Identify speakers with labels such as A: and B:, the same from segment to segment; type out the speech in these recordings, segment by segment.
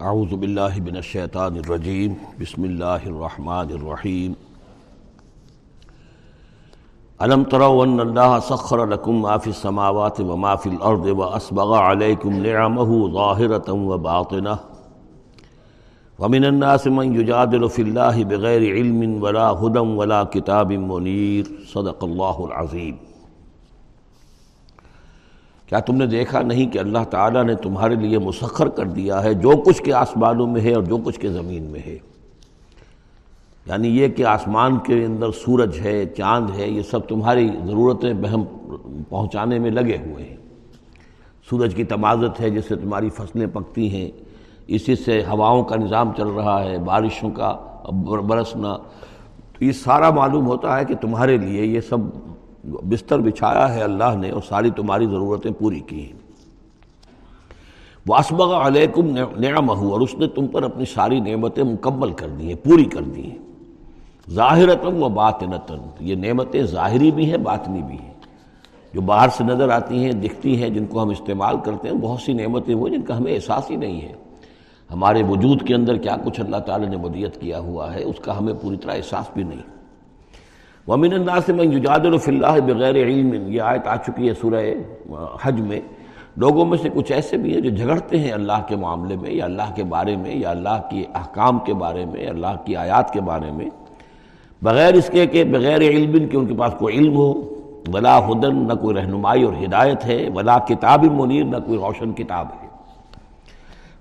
A: اعوذ باللہ من الشیطان الرجیم، بسم اللہ الرحمن الرحیم۔ علم تروا ان اللہ سخر لکم ما فی السماوات وما فی الارض واسبغ علیکم نعمه ظاہرة وباطنہ ومن الناس من يجادل في الله بغير علم ولا هدى ولا كتاب منير صدق اللہ العظیم۔ کیا تم نے دیکھا نہیں کہ اللہ تعالیٰ نے تمہارے لیے مسخر کر دیا ہے جو کچھ کے آسمانوں میں ہے اور جو کچھ کے زمین میں ہے؟ یعنی یہ کہ آسمان کے اندر سورج ہے، چاند ہے، یہ سب تمہاری ضرورتیں بہم پہنچانے میں لگے ہوئے ہیں۔ سورج کی تمازت ہے جس سے تمہاری فصلیں پکتی ہیں۔ اسی سے ہواؤں کا نظام چل رہا ہے، بارشوں کا برسنا۔ تو یہ سارا معلوم ہوتا ہے کہ تمہارے لیے یہ سب بستر بچھایا ہے اللہ نے اور ساری تمہاری ضرورتیں پوری کی ہیں۔ واسبغ علیکم نعمہ اور اس نے تم پر اپنی ساری نعمتیں مکمل کر دی ہیں، پوری کر دی ہیں۔ ظاہرتاً و باطنتاً، یہ نعمتیں ظاہری بھی ہیں، باطنی بھی ہیں۔ جو باہر سے نظر آتی ہیں، دکھتی ہیں، جن کو ہم استعمال کرتے ہیں، بہت سی نعمتیں وہ جن کا ہمیں احساس ہی نہیں ہے۔ ہمارے وجود کے اندر کیا کچھ اللہ تعالیٰ نے ودیت کیا ہوا ہے، اس کا ہمیں پوری طرح احساس بھی نہیں۔ ومن الناس من يجادل في اللہ بغیر علم. یہ آیت آ چکی ہے سورہ حج میں. لوگوں میں سے کچھ ایسے بھی ہیں جو جھگڑتے ہیں اللہ کے معاملے میں، یا اللہ کے بارے میں، یا اللہ کی احکام کے بارے میں اللہ کی آیات کے بارے میں. بغیر اس کے کہ، بغیر علم کہ ان کے پاس کوئی علم ہو. ولا ہدن، نہ کوئی رہنمائی اور ہدایت ہے. ولا کتاب منیر، نہ کوئی روشن کتاب ہے.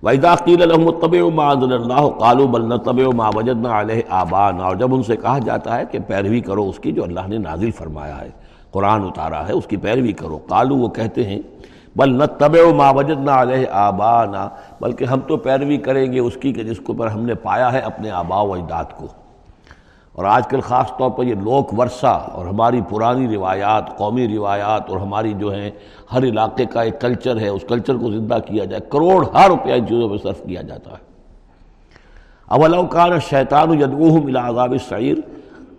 A: وَإِذَا قِيلَ لَهُمُ اتَّبِعُوا مَا أَنزَلَ اللَّهُ قَالُوا بَلْ نَتَّبِعُ مَا وَجَدْنَا عَلَيْهِ آبَانَا اور جب ان سے کہا جاتا ہے کہ پیروی کرو اس کی جو اللہ نے نازل فرمایا ہے، قرآن اتارا ہے، اس کی پیروی کرو۔ قالو وہ کہتے ہیں، بل نتبع ما وجدنا علیہ آبانا بلکہ ہم تو پیروی کریں گے اس کی کہ جس کو پر ہم نے پایا ہے اپنے آبا و اجداد کو۔ اور آج کل خاص طور پر یہ لوک ورثہ اور ہماری پرانی روایات، قومی روایات اور ہماری جو ہیں، ہر علاقے کا ایک کلچر ہے، اس کلچر کو زندہ کیا جائے۔ کروڑ ہر روپیہ ان چیزوں میں صرف کیا جاتا ہے۔ اولوکان شیطان یدعوہم الى عذاب السعیر۔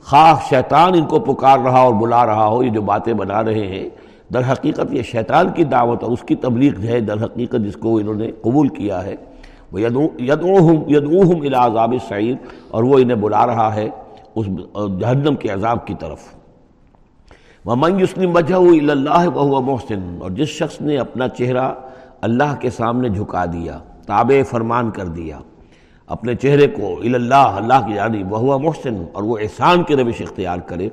A: خواہ شیطان ان کو پکار رہا اور بلا رہا ہو، یہ جو باتیں بنا رہے ہیں، در حقیقت یہ شیطان کی دعوت اور اس کی تبلیغ ہے، در حقیقت جس کو انہوں نے قبول کیا ہے۔ وہ یدعوہم یدعوہم الى عذاب السعیر اور وہ انہیں بلا رہا ہے۔ اس جہنم کے عذاب کی طرف۔ وَمَنْ يُسْلِمْ وَجْهَهُ إِلَى اللَّهِ وَهُوَ مُحْسِنٌ۔ اور جس شخص نے اپنا چہرہ اللہ کے سامنے جھکا دیا، تابع فرمان کر دیا، اپنے چہرے کو اللہ اللہ کی جانب وَهُوَ محسن، اور وہ احسان کی روش اختیار کرے،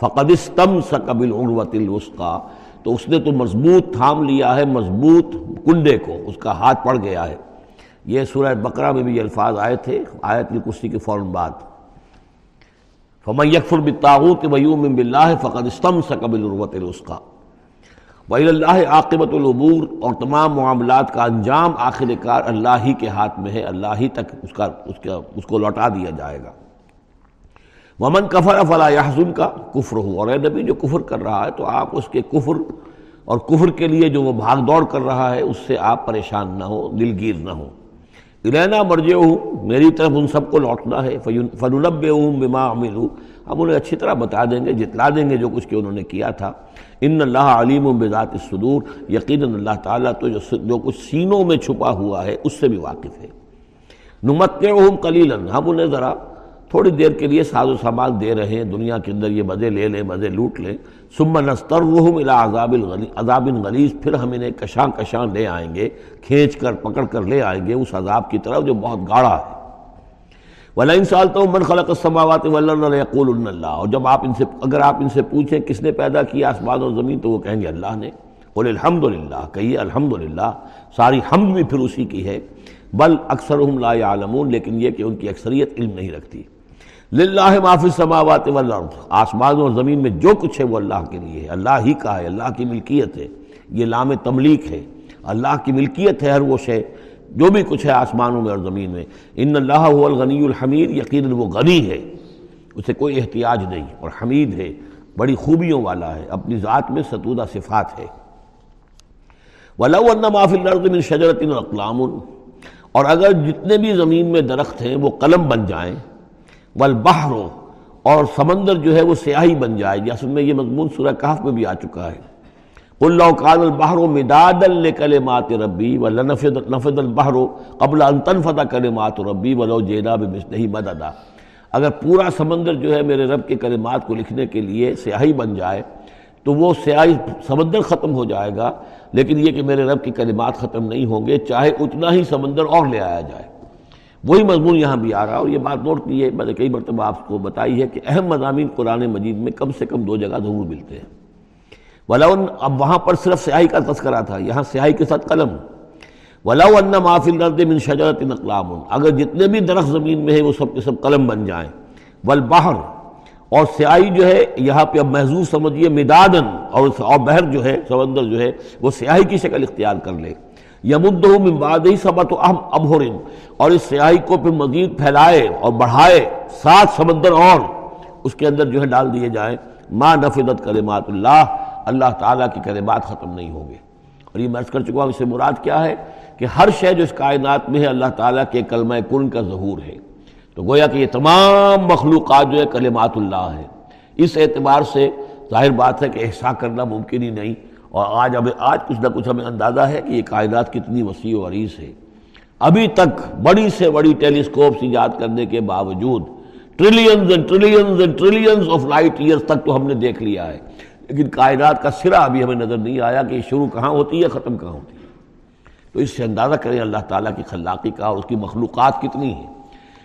A: فَقَدْ اسْتَمْسَكَ بِالْعُرْوَةِ الْوُسْقَى۔ تو اس نے تو مضبوط تھام لیا ہے، مضبوط کنڈے کو، اس کا ہاتھ پڑ گیا ہے۔ یہ سورہ بقرہ میں بھی یہ الفاظ آئے تھے، آیت الکرسی کے فوراً بعد۔ فمن یکفر بالطاغوت ویومن باللہ فقد استمسک بالعروۃ الوثقی وإلی اللہ عاقبۃ الامور اور تمام معاملات کا انجام آخر کار اللہ ہی کے ہاتھ میں ہے، اللہ ہی تک اس کا اس کا اس کو لوٹا دیا جائے گا۔ ومن کفر فلا یحزن کا کفر ہو۔ اور اے نبی جو کفر کر رہا ہے تو آپ اس کے کفر اور کفر کے لیے جو وہ بھاگ دوڑ کر رہا ہے، اس سے آپ پریشان نہ ہو، دلگیر نہ ہو۔ الینا مرجے ہوں میری طرف ان سب کو لوٹنا ہے فنلب ہوں بما عملو۔ ہم انہیں اچھی طرح بتا دیں گے، جتلا دیں گے جو کچھ کہ انہوں نے کیا تھا۔ ان اللہ علیم و بذات الصدور، یقیناً اللہ تعالیٰ تو جو کچھ سینوں میں چھپا ہوا ہے، اس سے بھی واقف ہے۔ نمت ہوں ہم انہیں ذرا تھوڑی دیر کے لیے ساز و سامان دے رہے ہیں، دنیا کے اندر یہ مزے لے لیں، مزے لوٹ لیں۔ ثم نسترہم الى عذاب عذاب غلیظ، پھر ہم انہیں کشاں کشاں لے آئیں گے، کھینچ کر، پکڑ کر لے آئیں گے اس عذاب کی طرف جو بہت گاڑا ہے۔ وَلَئِن سَأَلْتَهُم مَّن خَلَقَ السَّمَاوَاتِ وَالْأَرْضَ لَيَقُولُنَّ اللَّهُ۔ اور جب آپ ان سے، اگر آپ ان سے پوچھیں کس نے پیدا کیا آسمان اور زمین، تو وہ کہیں گے اللہ نے۔ قُلِ الْحَمْدُ کہیے الحمدللہ ساری حمد بھی پھر اسی کی ہے۔ بل اکثرہم لا يعلمون، لیکن یہ کہ ان کی اکثریت علم نہیں رکھتی۔ للہ معافی السماوات والارض۔ آسمان اور زمین میں جو کچھ ہے وہ اللہ کے لیے ہے۔ اللہ ہی کا ہے، اللہ کی ملکیت ہے۔ یہ لام تملیک ہے۔ اللہ کی ملکیت ہے ہر وہ شے، جو بھی کچھ ہے آسمانوں میں اور زمین میں۔ ان اللہ هو الغنی الحمید، یقیناً وہ غنی ہے۔ اسے کوئی احتیاج نہیں اور حمید ہے، بڑی خوبیوں والا ہے۔ اپنی ذات میں ستودہ صفات ہے۔ وَلَوْ أَنَّ مَا فِي الْأَرْضِ مِنْ شَجَرَةٍ أَقْلَامٌ اور اگر جتنے بھی زمین میں درخت ہیں وہ قلم بن جائیں والبحر، اور سمندر جو ہے وہ سیاہی بن جائے جیسے میں یہ مضمون سورہ کہف میں بھی آ چکا ہے۔ اللہ قان البحر و مداد الکل مات ربی و نفد البحر و قبل انتن فتح کل مات ربی و لو جینا بمثلہی مددا۔ اگر پورا سمندر جو ہے میرے رب کے کلمات کو لکھنے کے لیے سیاہی بن جائے، تو وہ سیاہی سمندر ختم ہو جائے گا۔ لیکن یہ کہ میرے رب کے کلمات ختم نہیں ہوں گے، چاہے اتنا ہی سمندر اور لے آیا جائے۔ وہی مضمون یہاں بھی آ رہا اور یہ بات نوٹ کی ہے میں نے کئی مرتبہ آپ کو بتائی ہے کہ اہم مضامین قرآن مجید میں کم سے کم دو جگہ ضرور ملتے ہیں۔ ولاؤن اب وہاں پر صرف سیاہی کا تذکرہ تھا، یہاں سیاہی کے ساتھ قلم۔ ولاؤ ان معافی الرد من شجرت نقلام اگر جتنے بھی درخت زمین میں ہیں، وہ سب کے سب قلم بن جائیں۔ والبحر۔ اور سیاہی جو ہے، یہاں پہ اب محضوظ سمجھیے مدادن اور اور بحر جو ہے، سمندر جو ہے، وہ سیاہی کی شکل اختیار کر لے۔ یمد من بعد ہی سبت اہم ابہرن، اور اس سیاہی کو پھر مزید پھیلائے اور بڑھائے سات سمندر اور اس کے اندر جو ہے ڈال دیے جائیں۔ ما نفدت کلمات اللہ اللہ تعالیٰ کی کلمات ختم نہیں ہوں گے۔ اور یہ میں کر چکا ہوں، اس سے مراد کیا ہے کہ ہر شے جو اس کائنات میں ہے، اللہ تعالیٰ کے کلمہ کن کا ظہور ہے۔ تو گویا کہ یہ تمام مخلوقات جو ہے کلمات اللہ ہے اس اعتبار سے ظاہر بات ہے کہ احسا کرنا ممکن ہی نہیں۔ اور آج اب آج کچھ نہ کچھ ہمیں اندازہ ہے کہ یہ کائنات کتنی وسیع و عریض ہے۔ ابھی تک بڑی سے بڑی ٹیلیسکوپس ایجاد کرنے کے باوجود trillions and trillions and trillions of light years تک تو ہم نے دیکھ لیا ہے۔ لیکن کائنات کا سرا ابھی ہمیں نظر نہیں آیا کہ یہ شروع کہاں ہوتی ہے، ختم کہاں ہوتی ہے۔ تو اس سے اندازہ کریں اللہ تعالیٰ کی خلاقی کا اور اس کی مخلوقات کتنی ہیں۔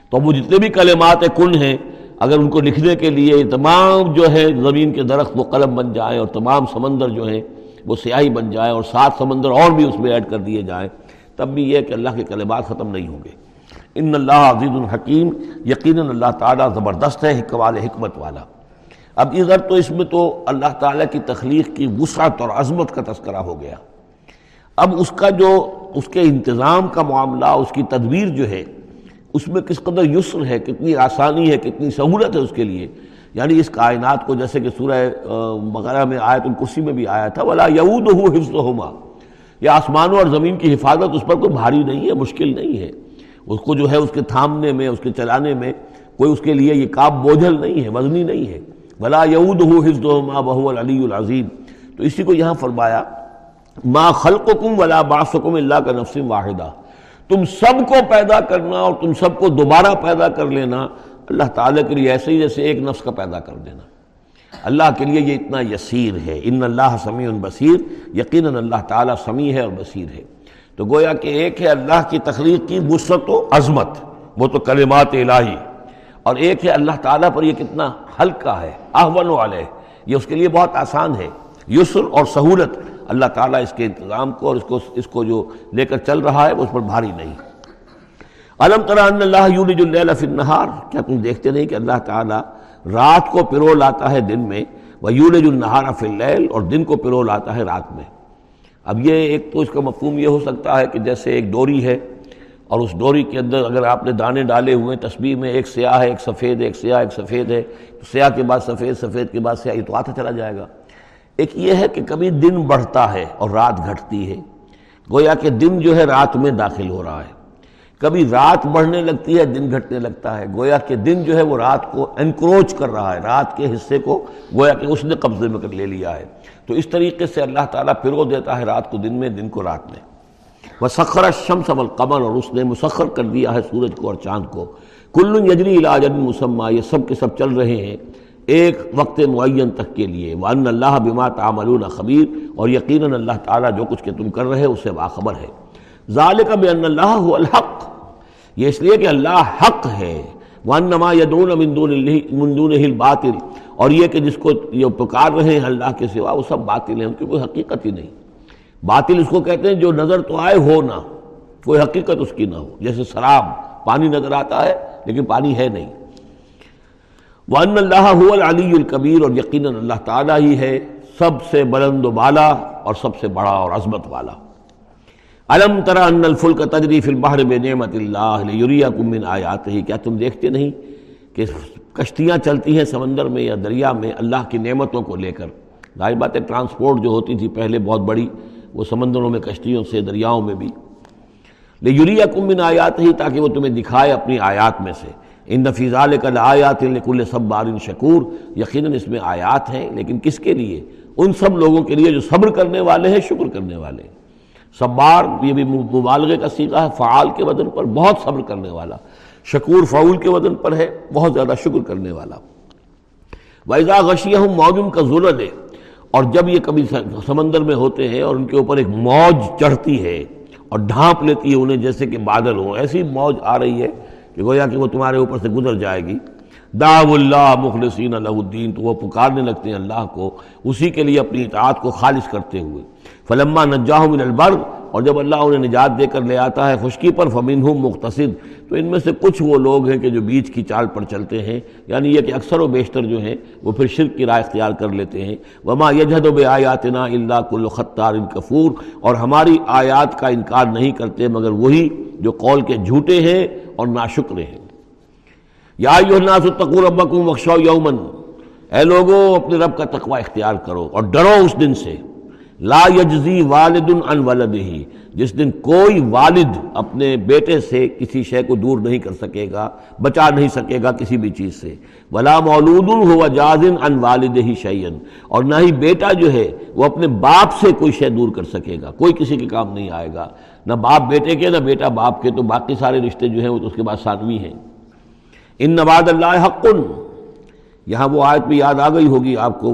A: تو وہ جتنے بھی کلمات کن ہیں، اگر ان کو لکھنے کے لیے تمام جو ہے زمین کے درخت وہ قلم بن جائیں اور تمام سمندر جو ہیں وہ سیاہی بن جائیں اور سات سمندر اور بھی اس میں ایڈ کر دیے جائیں، تب بھی یہ کہ اللہ کے کلمات ختم نہیں ہوں گے۔ ان اللہ عزیز الحکیم یقیناً اللہ تعالیٰ زبردست ہے حکمال حکمت والا۔ اب ادھر تو اس میں تو اللہ تعالیٰ کی تخلیق کی وسعت اور عظمت کا تذکرہ ہو گیا۔ اب اس کا جو، اس کے انتظام کا معاملہ، اس کی تدبیر جو ہے، اس میں کس قدر یسر ہے، کتنی آسانی ہے، کتنی سہولت ہے اس کے لیے یعنی اس کائنات کو جیسے کہ سورہ وغیرہ میں آیت الکرسی میں بھی آیا تھا، ولا یعود ہو حفظ ہوما یا آسمانوں اور زمین کی حفاظت اس پر کوئی بھاری نہیں ہے، مشکل نہیں ہے۔ اس کو جو ہے اس کے تھامنے میں، اس کے چلانے میں کوئی اس کے لیے یہ کاب بوجھل نہیں ہے، وزنی نہیں ہے۔ ولا یعود ہو حفظ ہوما بہو العلی العظیم تو اسی کو یہاں فرمایا، ما خلقکم ولا باسکم اللہ کا نفسم واحدہ تم سب کو پیدا کرنا اور تم سب کو دوبارہ پیدا کر لینا اللہ تعالیٰ کے لیے ایسے ہی جیسے ایک نفس کا پیدا کر دینا۔ اللہ کے لیے یہ اتنا یسیر ہے۔ ان اللہ سمیع بصیر۔ یقیناً اللہ تعالیٰ سمیع ہے اور بصیر ہے۔ تو گویا کہ ایک ہے اللہ کی تخلیق کی وسعت و عظمت۔ وہ تو کلمات الہی۔ اور ایک ہے اللہ تعالیٰ پر یہ کتنا ہلکا ہے۔ احون والے یہ اس کے لیے بہت آسان ہے۔ یسر اور سہولت۔ اللہ تعالیٰ اس کے انتظام کو اور اس کو اس کو جو لے کر چل رہا ہے اس پر بھاری نہیں۔ علم ان اللہ یولج اللیل فی النہار؟ کیا تم دیکھتے نہیں کہ اللہ تعالیٰ رات کو پرو لاتا ہے دن میں وہ یولج النہار فی اللیل اور دن کو پرو لاتا ہے رات میں؟ اب یہ ایک تو اس کا مفہوم یہ ہو سکتا ہے کہ جیسے ایک ڈوری ہے اور اس ڈوری کے اندر اگر آپ نے دانے ڈالے ہوئے تصویر میں ایک سیاہ ہے، ایک سفید ہے، ایک سیاہ، ایک سفید ہے، تو سیاہ کے بعد سفید سفید کے بعد سیاہ، یہ تو آتا چلا جائے گا۔ ایک یہ ہے کہ کبھی دن بڑھتا ہے اور رات گھٹتی ہے۔ گویا کہ دن جو ہے رات میں داخل ہو رہا ہے۔ کبھی رات بڑھنے لگتی ہے، دن گھٹنے لگتا ہے۔ گویا کہ دن جو ہے وہ رات کو انکروچ کر رہا ہے۔ رات کے حصے کو گویا کہ اس نے قبضے میں کر لے لیا ہے۔ تو اس طریقے سے اللہ تعالیٰ پھرو دیتا ہے رات کو دن میں، دن کو رات میں۔ وہ سخر شمس قمر اور اس نے مسخر کر دیا ہے سورج کو اور چاند کو۔ کل یجری علاج مسمہ یہ سب کے سب چل رہے ہیں ایک وقت معین تک کے لیے۔ وان اللہ بما تعملون خبیر اور یقیناً اللہ تعالیٰ جو کچھ کہ تم کر رہے اس سے باخبر ہے۔ ذالک بان اللہ هو الحق۔ یہ اس لیے کہ اللہ حق ہے۔ وانما يدعون من دون من دونه الباطل۔ اور یہ کہ جس کو یہ پکار رہے ہیں اللہ کے سوا، وہ سب باطل ہیں، ان کی کوئی حقیقت ہی نہیں۔ باطل اس کو کہتے ہیں جو نظر تو آئے ہو نہ، کوئی حقیقت اس کی نہ ہو۔ جیسے شراب، پانی نظر آتا ہے، لیکن پانی ہے نہیں۔ وان اللہ هو العلی الکبیر اور یقیناً اللہ تعالیٰ ہی ہے سب سے بلند و بالا اور سب سے بڑا اور عظمت والا۔ علم ترا ان الفلک تجری فی البحر بنعمت اللہ لیریکم من آیات ہی کیا تم دیکھتے نہیں کہ کشتیاں چلتی ہیں سمندر میں یا دریا میں اللہ کی نعمتوں کو لے کر؟ ظاہر بات ہے ٹرانسپورٹ جو ہوتی تھی پہلے بہت بڑی، وہ سمندروں میں، کشتیوں سے، دریاؤں میں بھی۔ لیریکم من آیات ہی تاکہ وہ تمہیں دکھائے اپنی آیات میں سے۔ ان نفیزال کل آیات لکل سب بارن شکور۔ یقیناً اس میں آیات ہیں، لیکن کس کے لیے؟ ان سب لوگوں کے لیے جو صبر کرنے والے ہیں، شکر کرنے والے۔ ہیں صبار، یہ بھی مبالغے کا سیکھا ہے، فعال کے وزن پر بہت صبر کرنے والا، شکور فعول کے وزن پر ہے، بہت زیادہ شکر کرنے والا۔ ویزا غشیہ موجم کا ظلم ہے اور جب یہ کبھی سمندر میں ہوتے ہیں اور ان کے اوپر ایک موج چڑھتی ہے اور ڈھانپ لیتی ہے انہیں جیسے کہ بادل ہوں، ایسی موج آ رہی ہے کہ گویا کہ وہ تمہارے اوپر سے گزر جائے گی۔ داو اللہ مخلصین اللہ الدین، تو وہ پکارنے لگتے ہیں اللہ کو، اسی کے لیے اپنی اطاعت کو خالص کرتے ہوئے۔ فلما نجاہ من البر اور جب اللہ انہیں نجات دے کر لے آتا ہے خشکی پر فمین ہوں مختصد تو ان میں سے کچھ وہ لوگ ہیں کہ جو بیچ کی چال پر چلتے ہیں یعنی یہ کہ اکثر و بیشتر جو ہیں، وہ پھر شرک کی رائے اختیار کر لیتے ہیں۔ وما یجہد و بے آیاتنا اللہ کل خطار کفور اور ہماری آیات کا انکار نہیں کرتے، مگر وہی جو قول کے جھوٹے ہیں اور ناشکرے ہیں۔ یا الناس اتقوا ربکم وخشوا یومن اے لوگوں اپنے رب کا تقوی اختیار کرو اور ڈرو اس دن سے۔ لا یجزی والد ان ولدہی جس دن کوئی والد اپنے بیٹے سے کسی شے کو دور نہیں کر سکے گا، بچا نہیں سکے گا کسی بھی چیز سے۔ ولا مولود ہوا جازن ان والد ہی شعین اور نہ ہی بیٹا جو ہے وہ اپنے باپ سے کوئی شے دور کر سکے گا، کوئی کسی کے کام نہیں آئے گا۔ نہ باپ بیٹے کے، نہ بیٹا باپ کے، تو باقی سارے رشتے جو ہیں وہ تو اس کے بعد ثانوی ہیں۔ ان نواد اللہ حق یہاں وہ آیت بھی یاد آ گئی ہوگی، آپ کو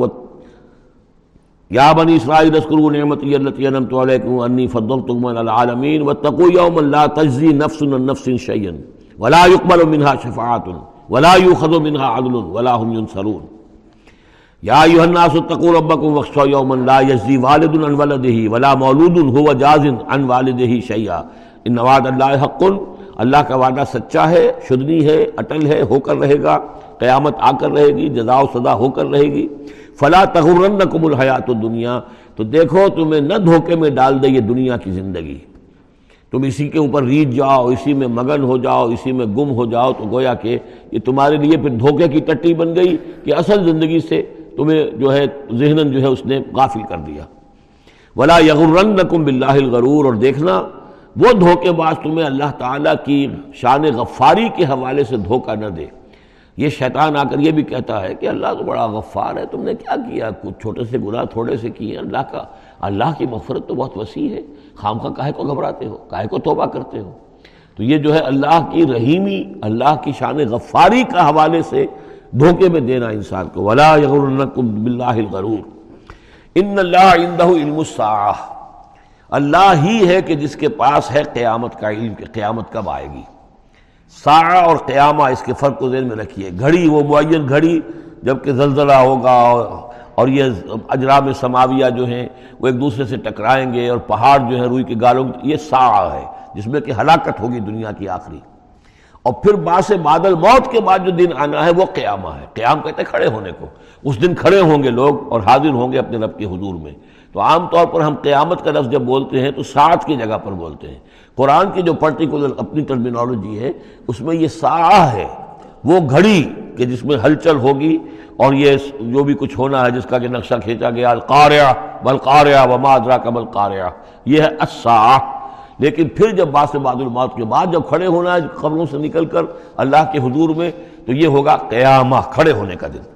A: یا بنی اسرائیل اسکرو نعمتی اللتی انمت علیکم انی فضلتکم علی العالمین واتقوا یوما لا تجزی نفس عن نفس شیئا ولا يقبل منها شفاعت ولا يؤخذ منها عدل ولا هم ينصرون یا ایها الناس اتقوا ربکم واخشوا یوما لا یجزی والد عن ولده ولا مولود هو جاز عن والده شیئا ان وعد اللہ حق اللہ کا وعدہ سچا ہے، شدنی ہے، اٹل ہے، ہو کر رہے گا، قیامت آ کر رہے گی، جزا و سزا ہو کر رہے گی۔ فلا تغرنکم الحیات الدنیا، تو دیکھو تمہیں نہ دھوکے میں ڈال دے یہ دنیا کی زندگی۔ تم اسی کے اوپر ریت جاؤ، اسی میں مگن ہو جاؤ، اسی میں گم ہو جاؤ، تو گویا کہ یہ تمہارے لیے پھر دھوکے کی ٹٹی بن گئی کہ اصل زندگی سے تمہیں جو ہے ذہن جو ہے اس نے غافل کر دیا۔ ولا یغرنکم باللہ الغرور، اور دیکھنا، وہ دھوکے باز تمہیں اللہ تعالیٰ کی شان غفاری کے حوالے سے دھوکہ نہ دے۔ یہ شیطان آ کر یہ بھی کہتا ہے کہ اللہ تو بڑا غفار ہے، تم نے کیا کیا؟ کچھ چھوٹے سے گناہ تھوڑے سے کیے اللہ کا، اللہ کی مغفرت تو بہت وسیع ہے۔ خام کا کاہے کو گھبراتے ہو، کاہے کو توبہ کرتے ہو۔ تو یہ جو ہے اللہ کی رحیمی، اللہ کی شان غفاری کا حوالے سے دھوکے میں دینا انسان کو۔ ولا باللہ الغرور۔ ان اللہ عندہ علم الساعہ اللہ ہی ہے کہ جس کے پاس ہے قیامت کا علم، کہ قیامت کب آئے گی۔ سا اور قیامہ اس کے فرق کو ذہن میں رکھیے۔ گھڑی، وہ معین گھڑی جبکہ زلزلہ ہوگا اور یہ اجرام سماویہ جو ہیں، وہ ایک دوسرے سے ٹکرائیں گے اور پہاڑ جو ہیں، روئی کے گالوں یہ سا ہے، جس میں کہ ہلاکت ہوگی دنیا کی آخری۔ اور پھر باس بادل موت کے بعد جو دن آنا ہے، وہ قیامہ ہے۔ قیام کہتے ہیں کھڑے ہونے کو۔ اس دن کھڑے ہوں گے لوگ اور حاضر ہوں گے اپنے رب کے حضور میں۔ تو عام طور پر ہم قیامت کا لفظ جب بولتے ہیں تو ساتھ کی جگہ پر بولتے ہیں۔ قرآن کی جو پرٹیکولر اپنی ٹرمینالوجی ہے، اس میں یہ سا ہے، وہ گھڑی کہ جس میں ہلچل ہوگی اور یہ جو بھی کچھ ہونا ہے، جس کا کہ نقشہ کھینچا گیا القاریہ بلقاریہ وما ادرا کا بلقاریہ یہ ہے اسا لیکن پھر جب باس بعد الموت کے بعد جب کھڑے ہونا ہے، خبروں سے نکل کر اللہ کے حضور میں، تو یہ ہوگا قیامہ، کھڑے ہونے کا دن۔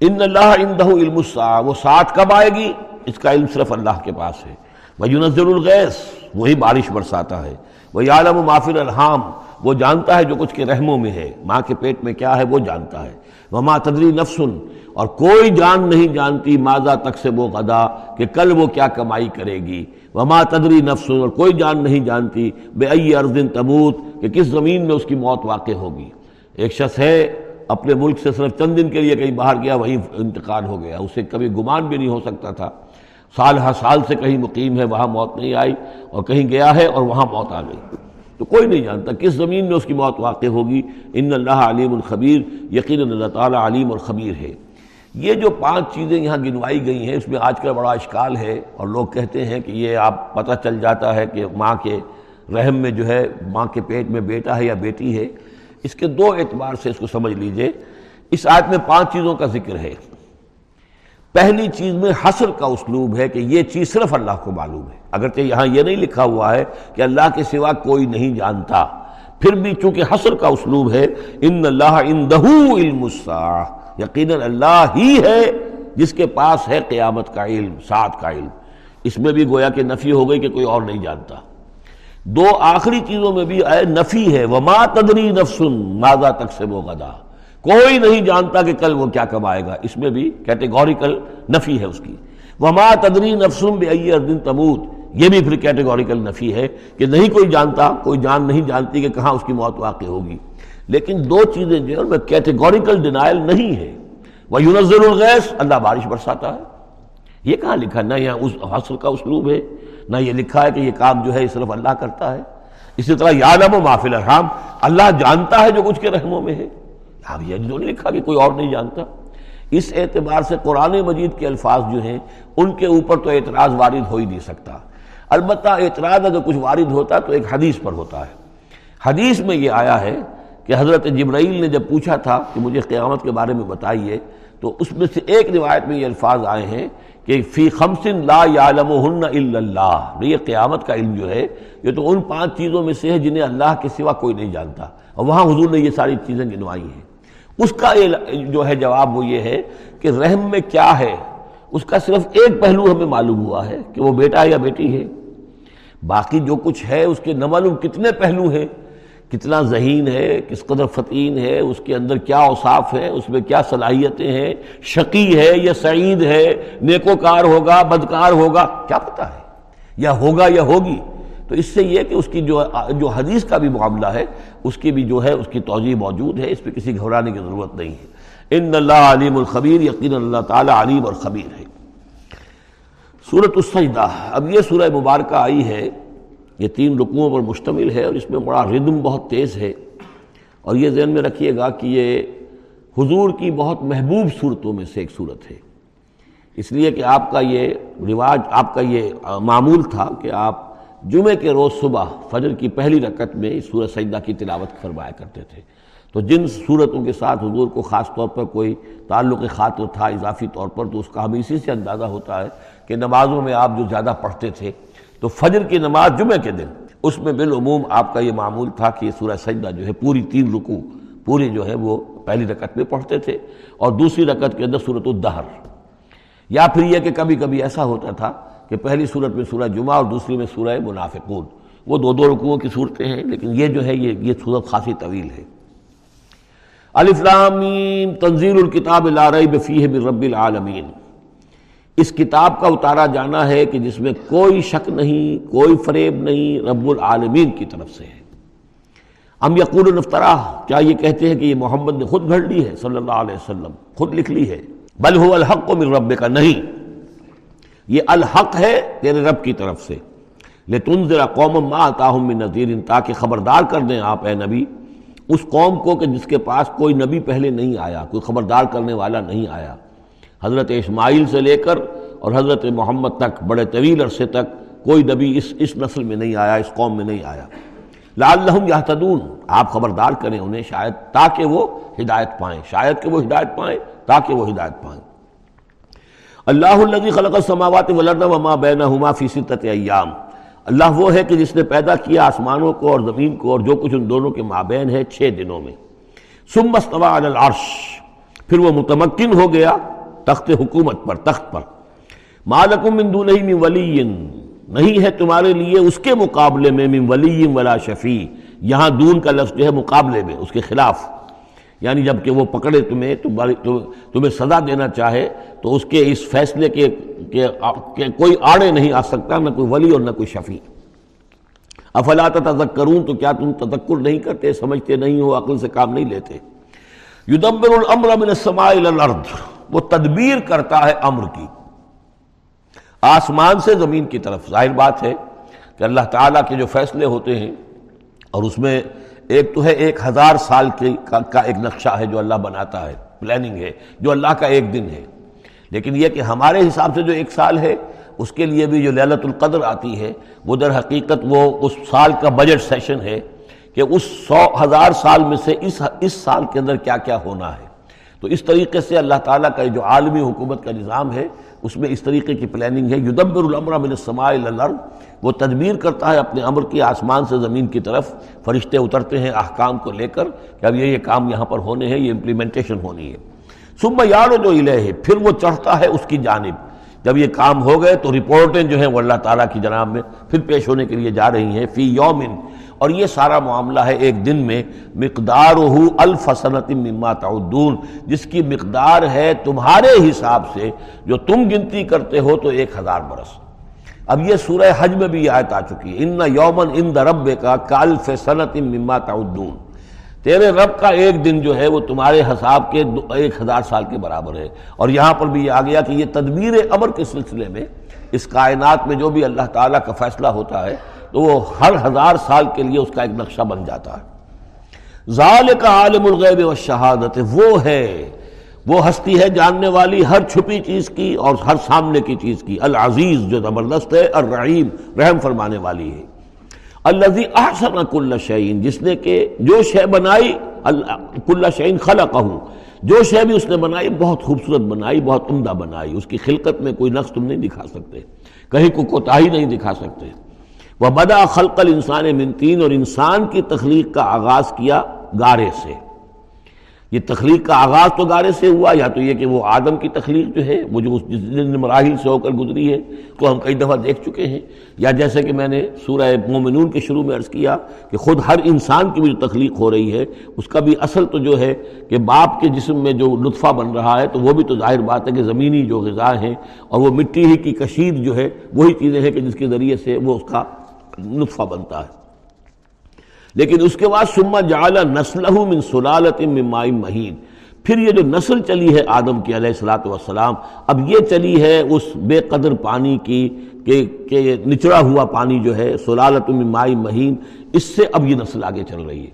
A: ان اللہ اندہ علم السا وہ ساتھ کب آئے گی؟ اس کا علم صرف اللہ کے پاس ہے۔ وہ یونزل الغیث وہی بارش برساتا ہے۔ وہ عالم و معافر الحام وہ جانتا ہے جو کچھ کے رحموں میں ہے۔ ماں کے پیٹ میں کیا ہے، وہ جانتا ہے۔ وہ ماں تدری نفسن اور کوئی جان نہیں جانتی ماضا تک سے وہ غدا کہ کل وہ کیا کمائی کرے گی۔ وہ ماں تدری نفسن اور کوئی جان نہیں جانتی بے ائی ارزن تبوت کہ کس زمین میں اس کی موت واقع ہوگی۔ ایک شخص ہے اپنے ملک سے صرف چند دن کے لیے کہیں باہر گیا، وہیں انتقال ہو گیا۔ اسے کبھی گمان بھی نہیں ہو سکتا تھا۔ سال ہر سال سے کہیں مقیم ہے، وہاں موت نہیں آئی اور کہیں گیا ہے اور وہاں موت آ گئی۔ تو کوئی نہیں جانتا کس زمین میں اس کی موت واقع ہوگی۔ ان اللہ علیم الخبیر یقین اللہ تعالیٰ علیم اور خبیر ہے۔ یہ جو پانچ چیزیں یہاں گنوائی گئی ہیں، اس میں آج کل بڑا اشکال ہے اور لوگ کہتے ہیں کہ یہ آپ پتہ چل جاتا ہے کہ ماں کے رحم میں جو ہے، ماں کے پیٹ میں بیٹا ہے یا بیٹی ہے۔ اس کے دو اعتبار سے اس کو سمجھ لیجیے۔ اس آیت میں پانچ چیزوں کا ذکر ہے۔ پہلی چیز میں حسر کا اسلوب ہے کہ یہ چیز صرف اللہ کو معلوم ہے۔ اگرچہ یہاں یہ نہیں لکھا ہوا ہے کہ اللہ کے سوا کوئی نہیں جانتا۔ پھر بھی چونکہ حسر کا اسلوب ہے، ان اللہ علم یقیناً اللہ ہی ہے جس کے پاس ہے قیامت کا علم ساتھ کا علم۔ اس میں بھی گویا کہ نفی ہو گئی کہ کوئی اور نہیں جانتا۔ دو آخری چیزوں میں بھی آئے، نفی ہے، وما تدری نفسن ماضا تک سے وہ گدا کوئی نہیں جانتا کہ کل وہ کیا کمائے گا۔ اس میں بھی کیٹیگوریکل نفی ہے اس کی۔ وما تدری نفسن بے اردن تموت۔ یہ بھی پھر کیٹیگوریکل نفی ہے کہ نہیں کوئی جانتا، کوئی جان نہیں جانتی کہ کہاں اس کی موت واقع ہوگی۔ لیکن دو چیزیں جو ہے کیٹیگوریکل ڈینائل نہیں ہے۔ وہ یونزل الغیث اللہ بارش برساتا ہے۔ یہ کہاں لکھا نہ یہاں اس حاصل کا اسلوب ہے، نہ یہ لکھا ہے کہ یہ کام جو ہے صرف اللہ کرتا ہے۔ اسی طرح یادم و معافل الرحام اللہ جانتا ہے جو کچھ کے رحموں میں ہے۔ اب یہ جو نہیں لکھا کہ کوئی اور نہیں جانتا۔ اس اعتبار سے قرآن مجید کے الفاظ جو ہیں، ان کے اوپر تو اعتراض وارد ہو ہی نہیں سکتا۔ البتہ اعتراض اگر کچھ وارد ہوتا تو ایک حدیث پر ہوتا ہے۔ حدیث میں یہ آیا ہے کہ حضرت جبرائیل نے جب پوچھا تھا کہ مجھے قیامت کے بارے میں بتائیے، تو اس میں سے ایک روایت میں یہ الفاظ آئے ہیں کہ فی خمسن لا یعلمہن الا اللہ۔ یہ قیامت کا علم جو ہے، یہ تو ان پانچ چیزوں میں سے ہے جنہیں اللہ کے سوا کوئی نہیں جانتا۔ اور وہاں حضور نے یہ ساری چیزیں گنوائی ہیں۔ اس کا جو ہے جواب وہ یہ ہے کہ رحم میں کیا ہے؟ اس کا صرف ایک پہلو ہمیں معلوم ہوا ہے کہ وہ بیٹا یا بیٹی ہے۔ باقی جو کچھ ہے، اس کے نہ معلوم کتنے پہلو ہیں۔ کتنا ذہین ہے، کس قدر فتین ہے، اس کے اندر کیا اوصاف ہے اس میں کیا صلاحیتیں ہیں، شقی ہے یا سعید ہے، نیکوکار ہوگا، بدکار ہوگا، کیا پتہ ہے؟ یا ہوگا یا ہوگی۔ تو اس سے یہ کہ اس کی جو جو حدیث کا بھی معاملہ ہے، اس کی بھی جو ہے، اس کی توجہ موجود ہے، اس پہ کسی گھبرانے کی ضرورت نہیں ہے۔ ان اللہ علیم الخبیر یقین اللہ تعالیٰ علیم اور خبیر ہے۔ صورت السجدہ، اب یہ سورہ مبارکہ آئی ہے یہ تین رکوعوں پر مشتمل ہے اور اس میں بڑا ردم بہت تیز ہے اور یہ ذہن میں رکھیے گا کہ یہ حضور کی بہت محبوب صورتوں میں سے ایک صورت ہے۔ اس لیے کہ آپ کا یہ رواج، آپ کا یہ معمول تھا کہ آپ جمعے کے روز صبح فجر کی پہلی رکعت میں اس سورت سجدہ کی تلاوت فرمایا کرتے تھے۔ تو جن صورتوں کے ساتھ حضور کو خاص طور پر کوئی تعلق خاطر تھا، اضافی طور پر، تو اس کا ہمیں اسی سے اندازہ ہوتا ہے کہ نمازوں میں آپ جو زیادہ پڑھتے تھے تو فجر کی نماز جمعہ کے دن، اس میں بالعموم آپ کا یہ معمول تھا کہ یہ سورہ سجدہ جو ہے پوری تین رکو پوری جو ہے وہ پہلی رکعت میں پڑھتے تھے اور دوسری رکعت کے اندر صورت الدہر۔ یا پھر یہ کہ کبھی کبھی ایسا ہوتا تھا کہ پہلی صورت میں سورہ جمعہ اور دوسری میں سورہ منافقون۔ وہ دو دو رکوعوں کی صورتیں ہیں، لیکن یہ جو ہے یہ یہ صورت خاصی طویل ہے۔ الفلامین تنزیل الکتاب لا ریب فیہ من رب العالمین۔ اس کتاب کا اتارا جانا ہے کہ جس میں کوئی شک نہیں، کوئی فریب نہیں رب العالمین کی طرف سے ہے۔ ہم یقول نفترا کیا یہ کہتے ہیں کہ یہ محمد نے خود گھڑ لی ہے؟ صلی اللہ علیہ وسلم، خود لکھ لی ہے۔ بل ہو الحق من رب کا نہیں۔ یہ الحق ہے تیرے رب کی طرف سے۔ لے ذرا قوم ماں تاہم نذیر، تاکہ خبردار کر دیں آپ اے نبی۔ اس قوم کو کہ جس کے پاس کوئی نبی پہلے نہیں آیا، کوئی خبردار کرنے والا نہیں آیا۔ حضرت اسماعیل سے لے کر اور حضرت محمد تک بڑے طویل عرصے تک کوئی نبی اس اس نسل میں نہیں آیا، اس قوم میں نہیں آیا۔ لعلہم یہتدون۔ آپ خبردار کریں انہیں شاید تاکہ وہ ہدایت پائیں۔ شاید کہ وہ ہدایت پائیں، تاکہ وہ ہدایت پائیں۔ اللہ الذي خلق السماوات والارض وما بينهما في ستة ایام۔ اللہ وہ ہے کہ جس نے پیدا کیا آسمانوں کو اور زمین کو اور جو کچھ ان دونوں کے مابین ہے چھ دنوں میں۔ ثم استوى على العرش۔ پھر وہ متمکن ہو گیا۔ تخت حکومت پر، تخت پر۔ مالکم من دونہ من ولی نہیں ہے تمہارے لیے اس کے مقابلے میں من ولی ولا شفیع۔ یہاں دون کا لفظ جو ہے مقابلے میں، اس کے خلاف۔ یعنی جبکہ وہ پکڑے تمہیں تمہیں سزا دینا چاہے، تو اس کے اس فیصلے کے کوئی آڑے نہیں آ سکتا، نہ کوئی ولی اور نہ کوئی شفیع۔ افلاط تذکرون تو کیا تم تذکر نہیں کرتے، سمجھتے نہیں ہو، عقل سے کام نہیں لیتے۔ یدبر الامر من السماء الى الارض۔ وہ تدبیر کرتا ہے امر کی۔ آسمان سے زمین کی طرف۔ ظاہر بات ہے کہ اللہ تعالیٰ کے جو فیصلے ہوتے ہیں اور اس میں ایک تو ہے ایک ہزار سال کا ایک نقشہ ہے جو اللہ بناتا ہے پلاننگ ہے، جو اللہ کا ایک دن ہے۔ لیکن یہ کہ ہمارے حساب سے جو ایک سال ہے، اس کے لیے بھی جو للت القدر آتی ہے، وہ در حقیقت وہ اس سال کا بجٹ سیشن ہے کہ اس سو ہزار سال میں سے اس اس سال کے اندر کیا کیا ہونا ہے۔ تو اس طریقے سے اللہ تعالیٰ کا جو عالمی حکومت کا نظام ہے، اس میں اس طریقے کی پلاننگ ہے۔ یدبر الامر من السماء الارض۔ وہ تدبیر کرتا ہے اپنے امر کی آسمان سے زمین کی طرف۔ فرشتے اترتے ہیں احکام کو لے کر کہ اب یہ یہ کام یہاں پر ہونے ہیں، یہ امپلیمنٹیشن ہونی ہے۔ صبح یارو جو الہ پھر وہ چڑھتا ہے اس کی جانب۔ جب یہ کام ہو گئے تو رپورٹیں جو ہیں وہ اللہ تعالیٰ کی جناب میں پھر پیش ہونے کے لیے جا رہی ہیں۔ فی یومن اور یہ سارا معاملہ ہے ایک دن میں مقدار ہو الفصنت مما تعدون، جس کی مقدار ہے تمہارے حساب سے، جو تم گنتی کرتے ہو تو ایک ہزار برس۔ اب یہ سورہ حج میں بھی یہ آیت آ چکی ہے۔ ان یومن ان درب کا کالف صنعت مما تعدون۔ تیرے رب کا ایک دن جو ہے وہ تمہارے حساب کے ایک ہزار سال کے برابر ہے۔ اور یہاں پر بھی یہ آ گیا کہ یہ تدبیر امر کے سلسلے میں اس کائنات میں جو بھی اللہ تعالیٰ کا فیصلہ ہوتا ہے تو وہ ہر ہزار سال کے لیے اس کا ایک نقشہ بن جاتا ہے۔ ظال کا عالم الغیب و شہادت وہ ہے، وہ ہستی ہے جاننے والی ہر چھپی چیز کی اور ہر سامنے کی چیز کی۔ العزیز جو زبردست ہے، الرحیم، رحم فرمانے والی ہے۔ الزی احسن کل شعین جس نے کہ جو شے بنائی کل شعین خلق جو شے بھی اس نے بنائی، بہت خوبصورت بنائی، بہت عمدہ بنائی۔ اس کی خلقت میں کوئی نقص تم نہیں دکھا سکتے۔ کہیں کو کوتاہی نہیں دکھا سکتے۔ وہ بدا خلق الانسان منتین اور انسان کی تخلیق کا آغاز کیا گارے سے۔ یہ تخلیق کا آغاز تو گارے سے ہوا، یا تو یہ کہ وہ آدم کی تخلیق جو ہے، وہ جو اس مراحل سے ہو کر گزری ہے، تو ہم کئی دفعہ دیکھ چکے ہیں۔ یا جیسے کہ میں نے سورہ مومنون کے شروع میں عرض کیا کہ خود ہر انسان کی بھی جو تخلیق ہو رہی ہے، اس کا بھی اصل تو جو ہے کہ باپ کے جسم میں جو لطفہ بن رہا ہے، تو وہ بھی تو ظاہر بات ہے کہ زمینی جو غذا ہیں اور وہ مٹی ہی کی کشید جو ہے، وہی چیزیں ہیں کہ جس کے ذریعے سے وہ اس کا نطفہ بنتا ہے۔ لیکن اس کے بعد سما جعل نسل من سلالت من مائی مہین۔ پھر یہ جو نسل چلی ہے آدم کی علیہ السلاۃ والسلام، اب یہ چلی ہے اس بے قدر پانی کی کہ کہ نچڑا ہوا پانی جو ہے، سلالت من مائی مہین۔ اس سے اب یہ نسل آگے چل رہی ہے۔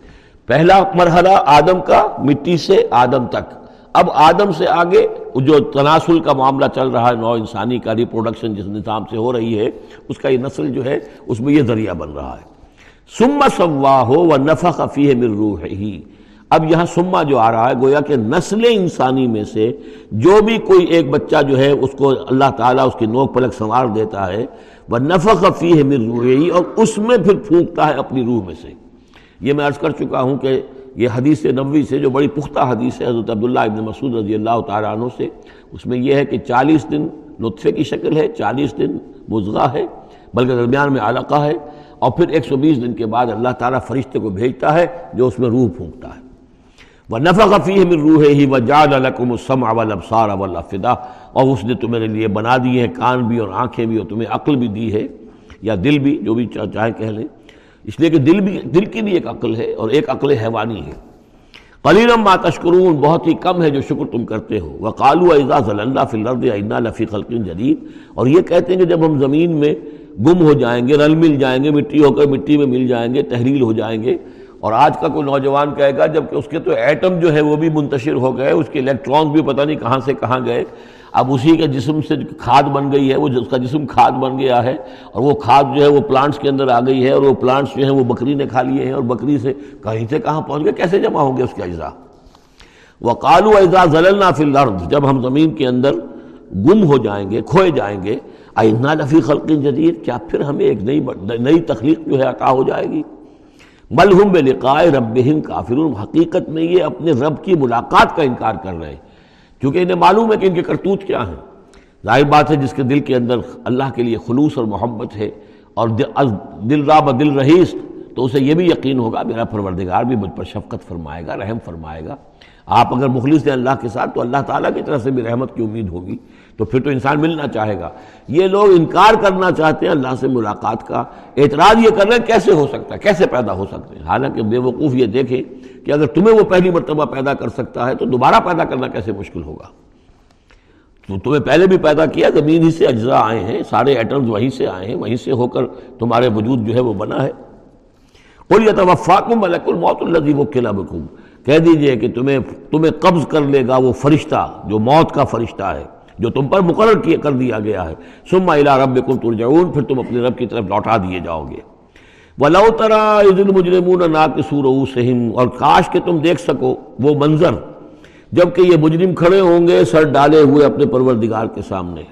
A: پہلا مرحلہ آدم کا، مٹی سے آدم تک۔ اب آدم سے آگے جو تناسل کا معاملہ چل رہا ہے، نو انسانی کا ریپروڈکشن جس نظام سے ہو رہی ہے، اس کا یہ نسل جو ہے، اس میں یہ ذریعہ بن رہا ہے۔ سما سوا ہو و نفق فی مر روح ہی اب یہاں سما جو آ رہا ہے، گویا کہ نسل انسانی میں سے، جو بھی کوئی ایک بچہ جو ہے، اس کو اللہ تعالیٰ اس کی نوک پلک سنوار دیتا ہے۔ وہ نفق فی ہے مر روح ہی اور اس میں پھر پھونکتا ہے اپنی روح میں سے۔ یہ میں عرض کر چکا ہوں کہ یہ حدیث نبوی سے جو بڑی پختہ حدیث ہے، حضرت عبداللہ ابن مسعود رضی اللہ تعالیٰ عنہ سے، اس میں یہ ہے کہ چالیس دن لطفے کی شکل ہے، چالیس دن مضغہ ہے، بلکہ درمیان میں علقہ ہے، اور پھر ایک سو بیس دن کے بعد اللہ تعالیٰ فرشتے کو بھیجتا ہے، جو اس میں روح پھونکتا ہے۔ وہ نفق فی میں روح ہی وہ جاد القم السم اول ابسار اول فدا اور اس نے تمہارے لیے بنا دیے ہیں، کان بھی اور آنکھیں بھی اور تمہیں عقل بھی دی ہے، یا دل بھی، جو بھی چاہے کہہ لیں۔ اس لیے کہ دل بھی دل کی بھی ایک عقل ہے اور ایک عقل حیوانی ہے۔ قلیرم ما تشکرون، بہت ہی کم ہے جو شکر تم کرتے ہو۔ وہ کالو اعزاز اللہ فی الرد لفی خلقین جدید۔ اور یہ کہتے ہیں کہ جب ہم زمین میں گم ہو جائیں گے، رل مل جائیں گے، مٹی ہو کر مٹی میں مل جائیں گے تحریل ہو جائیں گے، اور آج کا کوئی نوجوان کہے گا جبکہ اس کے تو ایٹم جو ہے وہ بھی منتشر ہو گئے، اس کے الیکٹرانس بھی پتہ نہیں کہاں سے کہاں گئے۔ اب اسی کے جسم سے کھاد بن گئی ہے، وہ اس کا جسم کھاد بن گیا ہے، اور وہ کھاد جو ہے، وہ پلانٹس کے اندر آ گئی ہے، اور وہ پلانٹس جو ہیں، وہ بکری نے کھا لیے ہیں، اور بکری سے کہیں سے کہاں پہنچ گئے؟ کیسے جمع ہوں گے اس کے اجزاء؟ وہ کالو اعزا ضلع فی الارض، جب ہم زمین کے اندر گم ہو جائیں گے، کھوئے جائیں گے آئندہ لفی خلق جدید، کیا پھر ہمیں ایک نئی نئی تخلیق جو ہے عطا ہو جائے گی؟ ملحم بے لقائے رب کافر حقیقت میں یہ اپنے رب کی ملاقات کا انکار کر رہے ہیں۔ کیونکہ انہیں معلوم ہے کہ ان کے کرتوت کیا ہیں۔ ظاہر بات ہے جس کے دل کے اندر اللہ کے لیے خلوص اور محبت ہے اور دل را دل رہیس تو اسے یہ بھی یقین ہوگا، میرا پروردگار بھی مجھ پر شفقت فرمائے گا، رحم فرمائے گا۔ آپ اگر مخلص ہیں اللہ کے ساتھ، تو اللہ تعالیٰ کی طرف سے بھی رحمت کی امید ہوگی۔ تو پھر تو انسان ملنا چاہے گا۔ یہ لوگ انکار کرنا چاہتے ہیں اللہ سے ملاقات کا۔ اعتراض یہ کر رہے ہیں کیسے ہو سکتا ہے، کیسے پیدا ہو سکتے ہیں۔ حالانکہ بے وقوف یہ دیکھیں کہ اگر تمہیں وہ پہلی مرتبہ پیدا کر سکتا ہے تو دوبارہ پیدا کرنا کیسے مشکل ہوگا۔ تو تمہیں پہلے بھی پیدا کیا، زمین ہی سے اجزاء آئے ہیں، سارے ایٹمز وہیں سے آئے ہیں، وہیں سے ہو کر تمہارے وجود جو ہے وہ بنا ہے۔ قل یتوفاکم ملک الموت الذی وکل بکم کہہ دیجیے کہ تمہیں تمہیں قبض کر لے گا وہ فرشتہ جو موت کا فرشتہ ہے۔ جو تم پر مقرر کیا کر دیا گیا ہے۔ سما الا رب ترجعون، پھر تم اپنے رب کی طرف لوٹا دیے جاؤ گے۔ وَلَوْ تَرَا اِذِ الْمُجْرِمُونَ نَاقِسُ رُؤُوسِهِمْ، اور کاش کہ تم دیکھ سکو وہ منظر، جبکہ یہ مجرم کھڑے ہوں گے، سر ڈالے ہوئے اپنے پروردگار کے سامنے۔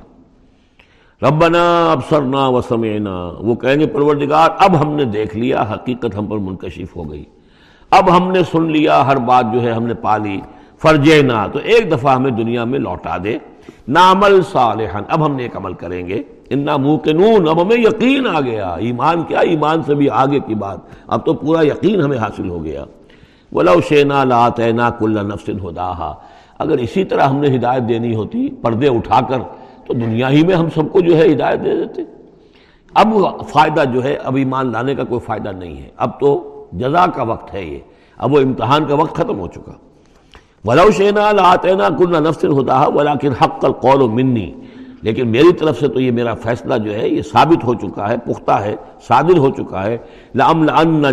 A: ربنا ابصرنا وسمعنا۔ وہ کہیں گے، پروردگار، اب ہم نے دیکھ لیا، حقیقت ہم پر منکشف ہو گئی۔ اب ہم نے سن لیا، ہر بات جو ہے ہم نے پا لی فرجے نہ تو ایک دفعہ ہمیں دنیا میں لوٹا دے۔ نامل صالحن اب ہم نیک عمل کریں گے۔ انا موقنون۔ اب ہمیں یقین آ گیا۔ ایمان کیا؟ ایمان سے بھی آگے کی بات۔ اب تو پورا یقین ہمیں حاصل ہو گیا۔ ولو شینا لاتینا کل نفس ہداہا اگر اسی طرح ہم نے ہدایت دینی ہوتی، پردے اٹھا کر، تو دنیا ہی میں ہم سب کو جو ہے ہدایت دے دیتے۔ اب فائدہ جو ہے، اب ایمان لانے کا کوئی فائدہ نہیں ہے۔ اب تو جزا کا وقت ہے یہ۔ اب وہ امتحان کا وقت ختم ہو چکا۔ ولو شینا لاتینا کل نفس ہداہا ولیکن حق القول منی لیکن میری طرف سے تو یہ میرا فیصلہ جو ہے، یہ ثابت ہو چکا ہے، پختہ ہے، صادر ہو چکا ہے۔ لام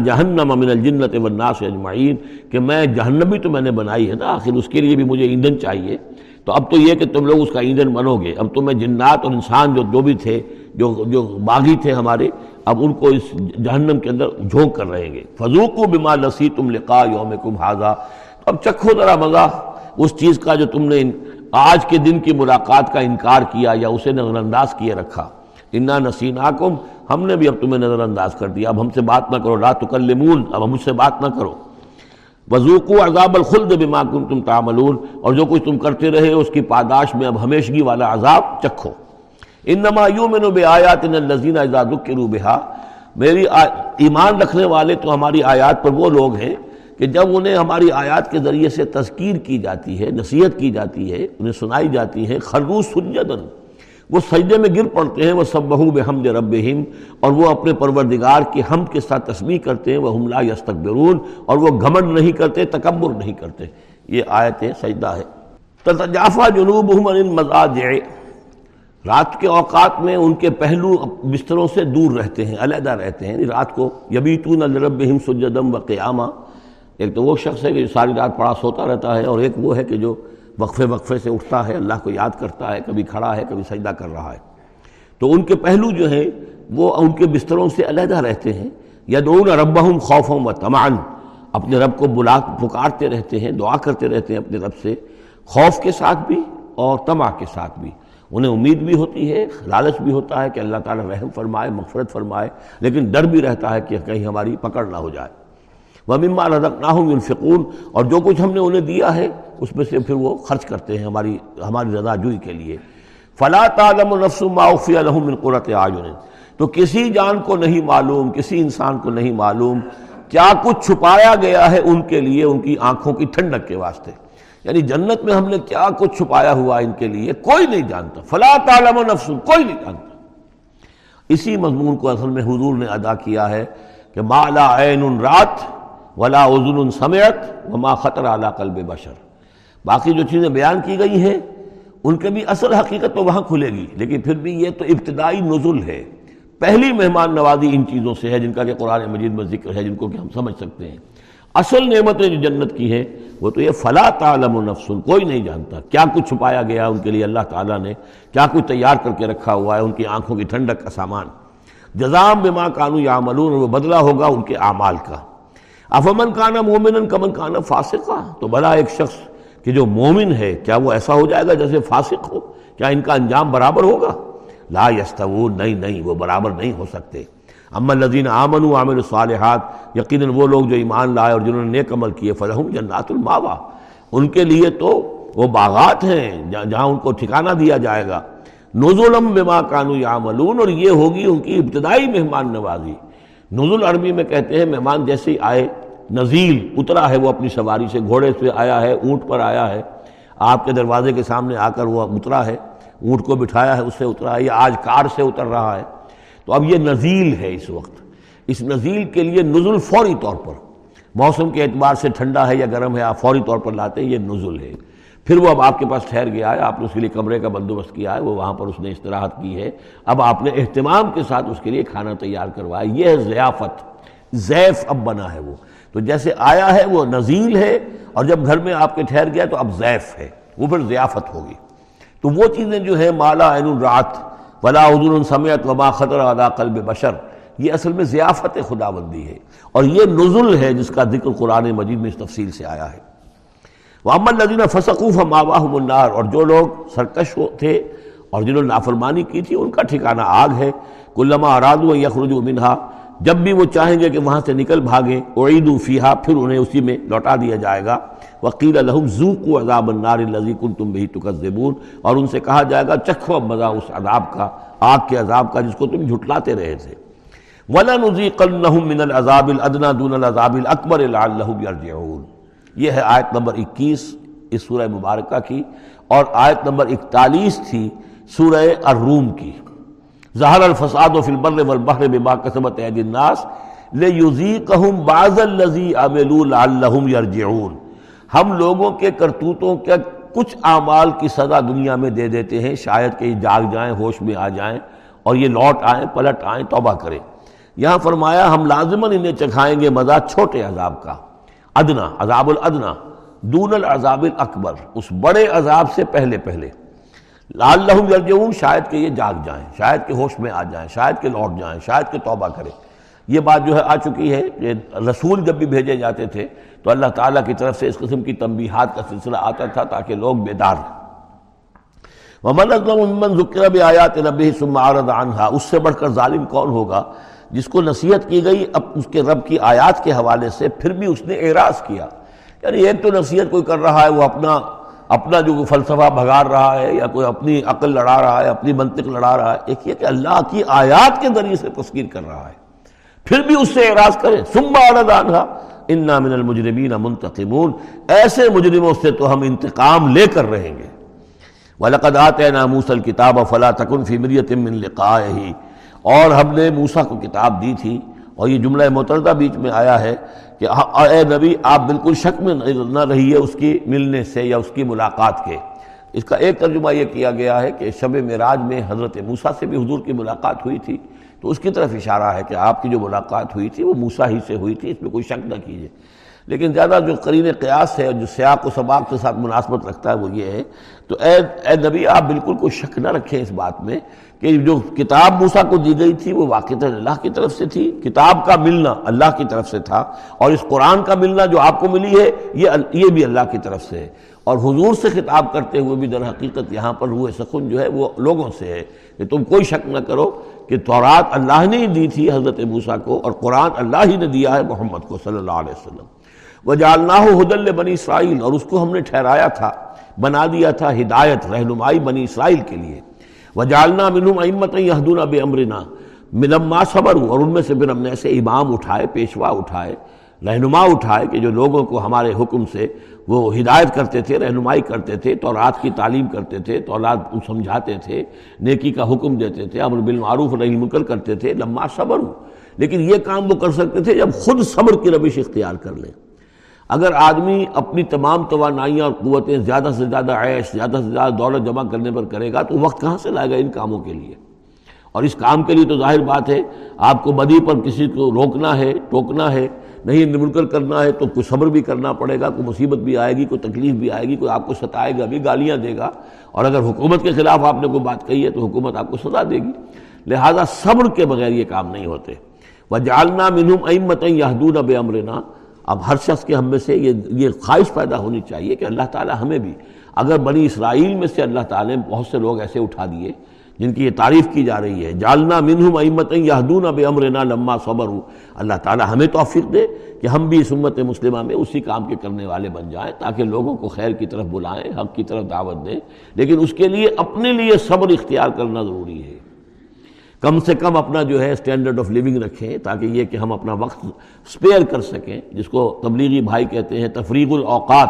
A: جہنم من الجنت والناس اجمعین کہ میں جہنمی تو میں نے بنائی ہے نا، آخر اس کے لیے بھی مجھے ایندھن چاہیے۔ تو اب تو یہ کہ تم لوگ اس کا ایندھن بنو گے۔ اب تو میں جنات اور انسان جو جو بھی تھے، جو جو باغی تھے ہمارے، اب ان کو اس جہنم کے اندر جھونک کر رہیں گے۔ فضوق و بما لسی تم لقا یوم کم حاضہ اب چکھو ذرا مزہ اس چیز کا جو تم نے آج کے دن کی ملاقات کا انکار کیا یا اسے نظر انداز کیے رکھا۔ انا نسیناکم۔ ہم نے بھی اب تمہیں نظر انداز کر دیا۔ اب ہم سے بات نہ کرو۔ لا تکلمون۔ اب ہم اس سے بات نہ کرو۔ وضوقو عذاب الخلد بما کنتم تعملون۔ اور جو کچھ تم کرتے رہے اس کی پاداش میں اب ہمیشگی والا عذاب چکھو۔ انما یومن بآیات الذین اذا ذکروا بها۔ میری ایمان رکھنے والے تو ہماری آیات پر وہ لوگ ہیں کہ جب انہیں ہماری آیات کے ذریعے سے تذکیر کی جاتی ہے، نصیحت کی جاتی ہے، انہیں سنائی جاتی ہے خرگوش سجدن، وہ سجدے میں گر پڑتے ہیں وہ سب بہو بحمد رب اور وہ اپنے پروردگار کی ہم کے ساتھ تسبیح کرتے ہیں وہ حملہ یستکبرون اور وہ گھمنڈ نہیں کرتے، تکبر نہیں کرتے۔ یہ آیت سجدہ ہے۔ تجافہ جنوب مزاج رات کے اوقات میں ان کے پہلو بستروں سے دور رہتے ہیں، علیحدہ رہتے ہیں یعنی رات کو یبیتون الربہم سجدم و قیامہ ایک تو وہ شخص ہے کہ جو ساری رات پڑا سوتا رہتا ہے اور ایک وہ ہے کہ جو وقفے وقفے سے اٹھتا ہے، اللہ کو یاد کرتا ہے، کبھی کھڑا ہے، کبھی سجدہ کر رہا ہے۔ تو ان کے پہلو جو ہیں، وہ ان کے بستروں سے علیحدہ رہتے ہیں۔ یا دون ربہم خوفم و تمان اپنے رب کو بلا، پکارتے رہتے ہیں، دعا کرتے رہتے ہیں اپنے رب سے۔ خوف کے ساتھ بھی اور تما کے ساتھ بھی۔ انہیں امید بھی ہوتی ہے، لالچ بھی ہوتا ہے کہ اللہ تعالیٰ رحم فرمائے، مغفرت فرمائے، لیکن ڈر بھی رہتا ہے کہ کہیں ہماری پکڑ نہ ہو جائے۔ وہ مما رضقناہم ينفقون اور جو کچھ ہم نے انہیں دیا ہے، اس میں سے پھر وہ خرچ کرتے ہیں ہماری ہماری رضا جوئی کے لیے۔ فلا تعلم نفس ما اخفي لهم من قرة تو کسی جان کو نہیں معلوم، کسی انسان کو نہیں معلوم کیا کچھ چھپایا گیا ہے ان کے لیے، ان کی آنکھوں کی ٹھنڈک کے واسطے۔ یعنی جنت میں ہم نے کیا کچھ چھپایا ہوا ان کے لیے، کوئی نہیں جانتا۔ فلا تعلم نفس، کوئی نہیں جانتا۔ اسی مضمون کو اصل میں حضور نے ادا کیا ہے کہ مالا عین رات ولا عزن سمیت وما خطر اعلیٰ قلب بشر۔ باقی جو چیزیں بیان کی گئی ہیں، ان کے بھی اصل حقیقت تو وہاں کھلے گی، لیکن پھر بھی یہ تو ابتدائی نزل ہے۔ پہلی مہمان نوازی ان چیزوں سے ہے جن کا کہ قرآن مجید میں ذکر ہے، جن کو کہ ہم سمجھ سکتے ہیں۔ اصل نعمتیں جو جنت کی ہیں، وہ تو یہ فلا تعلم و نفس، کوئی نہیں جانتا۔ کیا کچھ چھپایا گیا ان کے لیے اللہ تعالیٰ نے؟ کیا کچھ تیار کر کے رکھا ہوا ہے ان کی آنکھوں کی ٹھنڈک کا سامان جزام بما کانو یا ملون وہ بدلہ ہوگا ان کے اعمال کا۔ افمن کانا مومن کمن کانا فاسقہ تو بلا ایک شخص کہ جو مومن ہے، کیا وہ ایسا ہو جائے گا جیسے فاسق ہو؟ کیا ان کا انجام برابر ہوگا؟ لا یستوون، نہیں نہیں، وہ برابر نہیں ہو سکتے۔ اما الذین آمنوا عامل الصالحات، یقیناً وہ لوگ جو ایمان لائے اور جنہوں نے نیک عمل کیے، فلہم جنات الماوا ان کے لیے تو وہ باغات ہیں، جہاں ان کو ٹھکانہ دیا جائے گا۔ نزولم بما کانو یعملون، اور یہ ہوگی ان کی ابتدائی مہمان نوازی۔ نزول عربی میں کہتے ہیں مہمان جیسے آئے نزیل اترا ہے وہ اپنی سواری سے، گھوڑے سے آیا ہے، اونٹ پر آیا ہے۔ آپ کے دروازے کے سامنے آ کر وہ اترا ہے۔ اونٹ کو بٹھایا ہے، اس سے اترا ہے۔ یا آج کار سے اتر رہا ہے۔ تو اب یہ نزیل ہے اس وقت۔ اس نزیل کے لیے نزل فوری طور پر۔ موسم کے اعتبار سے ٹھنڈا ہے یا گرم ہے، آپ فوری طور پر لاتے ہیں، یہ نزل ہے۔ پھر وہ اب آپ کے پاس ٹھہر گیا ہے، آپ نے اس کے لیے کمرے کا بندوبست کیا ہے، وہ وہاں پر اس نے استراحت کی ہے۔ اب آپ نے اہتمام کے ساتھ اس کے لیے کھانا تیار کروایا۔ یہ ہے ضیافت۔ زیف اب بنا ہے وہ۔ تو جیسے آیا ہے وہ نزیل ہے اور جب گھر میں آپ کے ٹھہر گیا تو اب زیف ہے، وہ پھر ضیافت ہوگی۔ تو وہ چیزیں جو ہیں، مالا عین الرات ولا حضور سمیت وما خطر ادا قلب بشر، یہ اصل میں ضیافت خدا بندی ہے۔ اور یہ نزل ہے جس کا ذکر قرآن مجید میں اس تفصیل سے آیا ہے۔ وہ امن ندینہ فسقوف ماواہ النار، اور جو لوگ سرکش تھے اور جنہوں نے نافرمانی کی تھی، ان کا ٹھکانہ آگ ہے۔ کلما اراد و یخرج منہا جب بھی وہ چاہیں گے کہ وہاں سے نکل بھاگیں اعید فیحا پھر انہیں اسی میں لوٹا دیا جائے گا۔ وکیل الحم ذوق عذاب النار الزی کن تم بھی تکذبون۔ اور ان سے کہا جائے گا، چکھو اب مزہ اس عذاب کا، آگ کے عذاب کا جس کو تم جھٹلاتے رہے تھے۔ وَلَنُزِيقَنَّهُم مِّنَ الْعَذَابِ الْأَدْنَى دُونَ الْعَذَابِ الْأَكْبَرِ لَعَلَّهُمْ يَرْجِعُونَ۔ یہ ہے آیت نمبر اکیس اس سورہ مبارکہ کی۔ اور آیت نمبر اکتالیس تھی سورہ الروم کی۔ ظہر الفساد و فی البر والبحر بما کسبت عید الناس لیذیقہم بعض اللذی عملوا لعلہم یرجعون۔ ہم لوگوں کے کرتوتوں کے کچھ اعمال کی سزا دنیا میں دے دیتے ہیں، شاید کہ یہ جاگ جائیں، ہوش میں آ جائیں اور یہ لوٹ آئیں، پلٹ آئیں، توبہ کریں۔ یہاں فرمایا، ہم لازماً انہیں چکھائیں گے مزہ چھوٹے عذاب کا، ادنا، عذاب الادنا، دون العذاب الاکبر، اس بڑے عذاب سے پہلے پہلے۔ لال لہم یرجعون، شاید کہ یہ جاگ جائیں، شاید کہ ہوش میں آ جائیں، شاید کہ لوٹ جائیں، شاید کہ توبہ کریں۔ یہ بات جو ہے آ چکی ہے کہ رسول جب بھی بھیجے جاتے تھے، تو اللہ تعالیٰ کی طرف سے اس قسم کی تنبیہات کا سلسلہ آتا تھا تاکہ لوگ بیدار ممن محمد ذکر بھی آیات نبی عارض عنہا اس سے بڑھ کر ظالم کون ہوگا جس کو نصیحت کی گئی اب اس کے رب کی آیات کے حوالے سے، پھر بھی اس نے اعراض کیا۔ یعنی ایک تو نصیحت کوئی کر رہا ہے، وہ اپنا اپنا جو فلسفہ بھگار رہا ہے یا کوئی اپنی عقل لڑا رہا ہے، اپنی منطق لڑا رہا ہے، ایک یہ کہ اللہ کی آیات کے ذریعے سے تذکیر کر رہا ہے۔ پھر بھی اس سے اعراض کریں۔ سمبا عنہا، انا من المجرمین منتقمون ایسے مجرموں سے تو ہم انتقام لے کر رہیں گے۔ وَلَقَدْ آتَيْنَا مُوسَى الْكِتَابَ فَلَا تَكُنْ فِي مِرْيَةٍ مِّن لِقَائِهِ۔ اور ہم نے موسیٰ کو کتاب دی تھی۔ اور یہ جملہ متردہ بیچ میں آیا ہے کہ اے نبی، آپ بالکل شک میں نہ رہیے اس کی ملنے سے یا اس کی ملاقات کے۔ اس کا ایک ترجمہ یہ کیا گیا ہے کہ شب معراج میں حضرت موسیٰ سے بھی حضور کی ملاقات ہوئی تھی۔ تو اس کی طرف اشارہ ہے کہ آپ کی جو ملاقات ہوئی تھی وہ موسیٰ ہی سے ہوئی تھی، اس میں کوئی شک نہ کیجیے لیکن زیادہ جو قرین قیاس ہے جو سیاق و سباق کے ساتھ مناسبت رکھتا ہے وہ یہ ہے، تو اے اے نبی، آپ بالکل کوئی شک نہ رکھیں اس بات میں کہ جو کتاب موسیٰ کو دی گئی تھی وہ واقع اللہ کی طرف سے تھی، کتاب کا ملنا اللہ کی طرف سے تھا اور اس قرآن کا ملنا جو آپ کو ملی ہے، یہ بھی اللہ کی طرف سے ہے۔ اور حضور سے خطاب کرتے ہوئے بھی در حقیقت یہاں پر روح سخن جو ہے وہ لوگوں سے ہے کہ تم کوئی شک نہ کرو کہ تورات اللہ نے ہی دی تھی حضرت موسیٰ کو اور قرآن اللہ ہی نے دیا ہے محمد کو صلی اللہ علیہ وسلم۔ وہ جالنا حدل بنی اسرائیل اور اس کو ہم نے ٹھہرایا تھا، بنا دیا تھا ہدایت، رہنمائی بنی اسرائیل کے لیے۔ وہ جالنا امت یہدون بے امرنا ملما صبر ہوں اور ان میں سے پھر ہم نے ایسے امام اٹھائے، پیشوا اٹھائے، رہنما اٹھائے کہ جو لوگوں کو ہمارے حکم سے وہ ہدایت کرتے تھے، رہنمائی کرتے تھے تو رات کی تعلیم کرتے تھے تو اولاد سمجھاتے تھے، نیکی کا حکم دیتے تھے، امر بالمعروف رہی مکر کرتے تھے لمحہ صبر ہوں لیکن یہ کام وہ کر سکتے تھے جب خود صبر کی روش اختیار کر لیں۔ اگر آدمی اپنی تمام توانائیاں اور قوتیں زیادہ سے زیادہ عیش، زیادہ سے زیادہ دولت جمع کرنے پر کرے گا تو وقت کہاں سے لائے گا ان کاموں کے لیے؟ اور اس کام کے لیے تو ظاہر بات ہے، آپ کو بدی پر کسی کو روکنا ہے، ٹوکنا ہے، نہیں نمنکر کرنا ہے تو کوئی صبر بھی کرنا پڑے گا، کوئی مصیبت بھی آئے گی، کوئی تکلیف بھی آئے گی، کوئی آپ کو ستائے گا بھی گالیاں دے گا۔ اور اگر حکومت کے خلاف آپ نے کوئی بات کہی ہے تو حکومت آپ کو سزا دے گی۔ لہٰذا صبر کے بغیر یہ کام نہیں ہوتے۔ وہ جالنا منہم امت یہدون بے امرنا اب ہر شخص کے ہم میں سے یہ یہ خواہش پیدا ہونی چاہیے کہ اللہ تعالیٰ ہمیں بھی اگر بنی اسرائیل میں سے اللہ تعالیٰ نے بہت سے لوگ ایسے اٹھا دیے جن کی یہ تعریف کی جا رہی ہے جالنا منہم امت یہدون بے امرنا لما صبر ہوں اللہ تعالیٰ ہمیں توفیق دے کہ ہم بھی اس امت مسلمہ میں اسی کام کے کرنے والے بن جائیں تاکہ لوگوں کو خیر کی طرف بلائیں، حق کی طرف دعوت دیں۔ لیکن اس کے لیے اپنے لیے صبر اختیار کرنا ضروری ہے۔ کم سے کم اپنا جو ہے اسٹینڈرڈ آف لیونگ رکھیں تاکہ یہ کہ ہم اپنا وقت سپیئر کر سکیں، جس کو تبلیغی بھائی کہتے ہیں تفریق الاوقات۔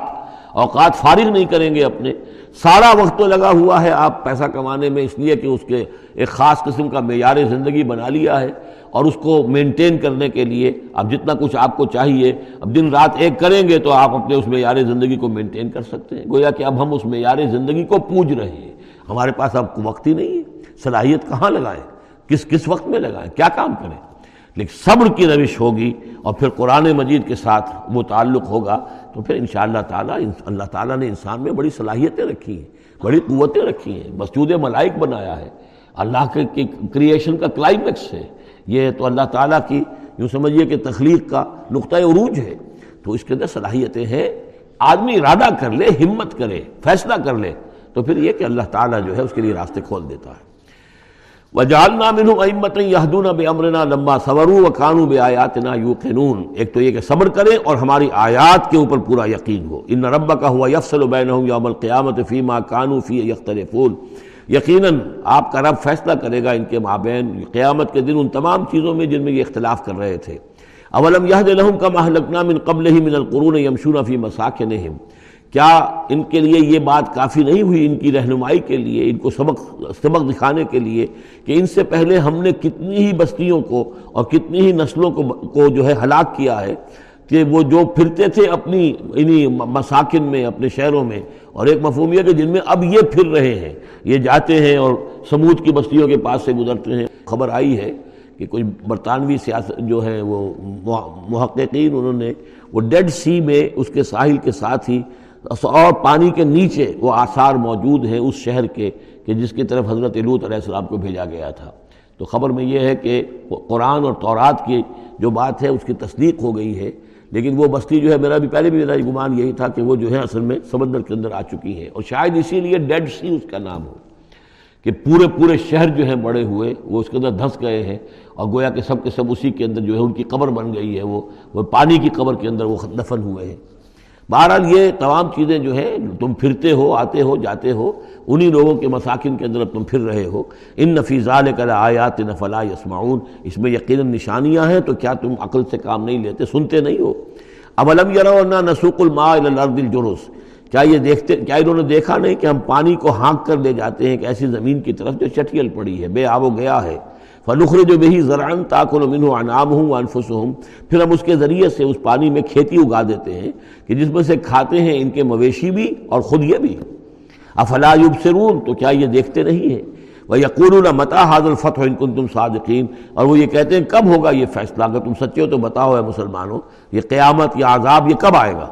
A: اوقات فارغ نہیں کریں گے اپنے۔ سارا وقت تو لگا ہوا ہے آپ پیسہ کمانے میں، اس لیے کہ اس کے ایک خاص قسم کا معیار زندگی بنا لیا ہے۔ اور اس کو مینٹین کرنے کے لیے اب جتنا کچھ آپ کو چاہیے، اب دن رات ایک کریں گے تو آپ اپنے اس معیار زندگی کو مینٹین کر سکتے ہیں۔ گویا کہ اب ہم اس معیار زندگی کو پوج رہے ہیں۔ ہمارے پاس اب وقت ہی نہیں ہے۔ صلاحیت کہاں لگائیں کس کس وقت میں لگائیں، کیا کام کریں؟ لیکن صبر کی روش ہوگی اور پھر قرآن مجید کے ساتھ وہ تعلق ہوگا، تو پھر انشاءاللہ تعالیٰ اللہ تعالیٰ نے انسان میں بڑی صلاحیتیں رکھی ہیں، بڑی قوتیں رکھی ہیں مسجود ملائک بنایا ہے، اللہ کے کریشن کا کلائمیکس ہے۔ یہ تو اللہ تعالیٰ کی، یوں سمجھیے کہ تخلیق کا نقطۂ عروج ہے۔ تو اس کے اندر صلاحیتیں ہیں۔ آدمی ارادہ کر لے، ہمت کرے، فیصلہ کر لے، تو پھر یہ کہ اللہ تعالیٰ جو ہے اس کے لیے راستے کھول دیتا ہے۔ وجالنا منہم امت یہدون بے امرنا لمبا صورو و قانو یوقنون ایک تو یہ کہ صبر کریں اور ہماری آیات کے اوپر پورا یقین ہو۔ ان رب کا ہوا یفصل بینہم یوم القیامت فی ما کانو فی یختلفون یقیناً آپ کا رب فیصلہ کرے گا ان کے مابین قیامت کے دن ان تمام چیزوں میں جن میں یہ اختلاف کر رہے تھے۔ اولم یہد لہم کا محلکنا من قبل ہی من القرون یمشون فی مساکنہم کیا ان کے لیے یہ بات کافی نہیں ہوئی ان کی رہنمائی کے لیے، ان کو سبق سبق دکھانے کے لیے کہ ان سے پہلے ہم نے کتنی ہی بستیوں کو اور کتنی ہی نسلوں کو کو جو ہے ہلاک کیا ہے کہ وہ جو پھرتے تھے اپنی، انہی مساکن میں، اپنے شہروں میں، اور ایک مفہوم یہ کہ جن میں اب یہ پھر رہے ہیں، یہ جاتے ہیں اور سمود کی بستیوں کے پاس سے گزرتے ہیں۔ خبر آئی ہے کہ کوئی برطانوی سیاست جو ہے وہ محققین، انہوں نے وہ ڈیڈ سی میں اس کے ساحل کے ساتھ ہی اور پانی کے نیچے وہ آثار موجود ہیں اس شہر کے کہ جس کی طرف حضرت لوت علیہ السلام کو بھیجا گیا تھا۔ تو خبر میں یہ ہے کہ قرآن اور تورات کی جو بات ہے اس کی تصدیق ہو گئی ہے، لیکن وہ بستی جو ہے میرا بھی پہلے بھی میرا گمان یہی تھا کہ وہ جو ہے اصل میں سمندر کے اندر آ چکی ہے اور شاید اسی لیے ڈیڈ سی اس کا نام ہو کہ پورے پورے شہر جو ہیں بڑے ہوئے، وہ اس کے اندر دھنس گئے ہیں اور گویا کہ سب کے سب اسی کے اندر جو ہے ان کی قبر بن گئی ہے۔ وہ وہ پانی کی قبر کے اندر وہ دفن ہوئے ہیں۔ بہرحال یہ تمام چیزیں جو ہے تم پھرتے ہو، آتے ہو، جاتے ہو، انہی لوگوں کے مساکن کے اندر تم پھر رہے ہو۔ ان نفیزہ کر آیات نفلا یسمعون۔ اس میں یقیناً نشانیاں ہیں، تو کیا تم عقل سے کام نہیں لیتے، سنتے نہیں ہو؟ اب علم یرا نسوق الماء الارض الجرس کیا یہ دیکھتے، کیا انہوں نے دیکھا نہیں کہ ہم پانی کو ہانک کر لے جاتے ہیں، ایک ایسی زمین کی طرف جو چٹیل پڑی ہے، بے آب و گیا ہے۔ فنخر جو بہی زرعن تاکن منہ انعام ہوں انفس ہوں پھر ہم اس کے ذریعے سے اس پانی میں کھیتی اگا دیتے ہیں کہ جس میں سے کھاتے ہیں ان کے مویشی بھی اور خود یہ بھی۔ افلا یبصرون، تو کیا یہ دیکھتے نہیں ہیں؟ وہ یقول متا حاضر فتح ان کن تم صادقین اور وہ یہ کہتے ہیں، کب ہوگا یہ فیصلہ؟ اگر تم سچے ہو تو بتاؤ ہے مسلمانوں، یہ قیامت یا عذاب یہ کب آئے گا؟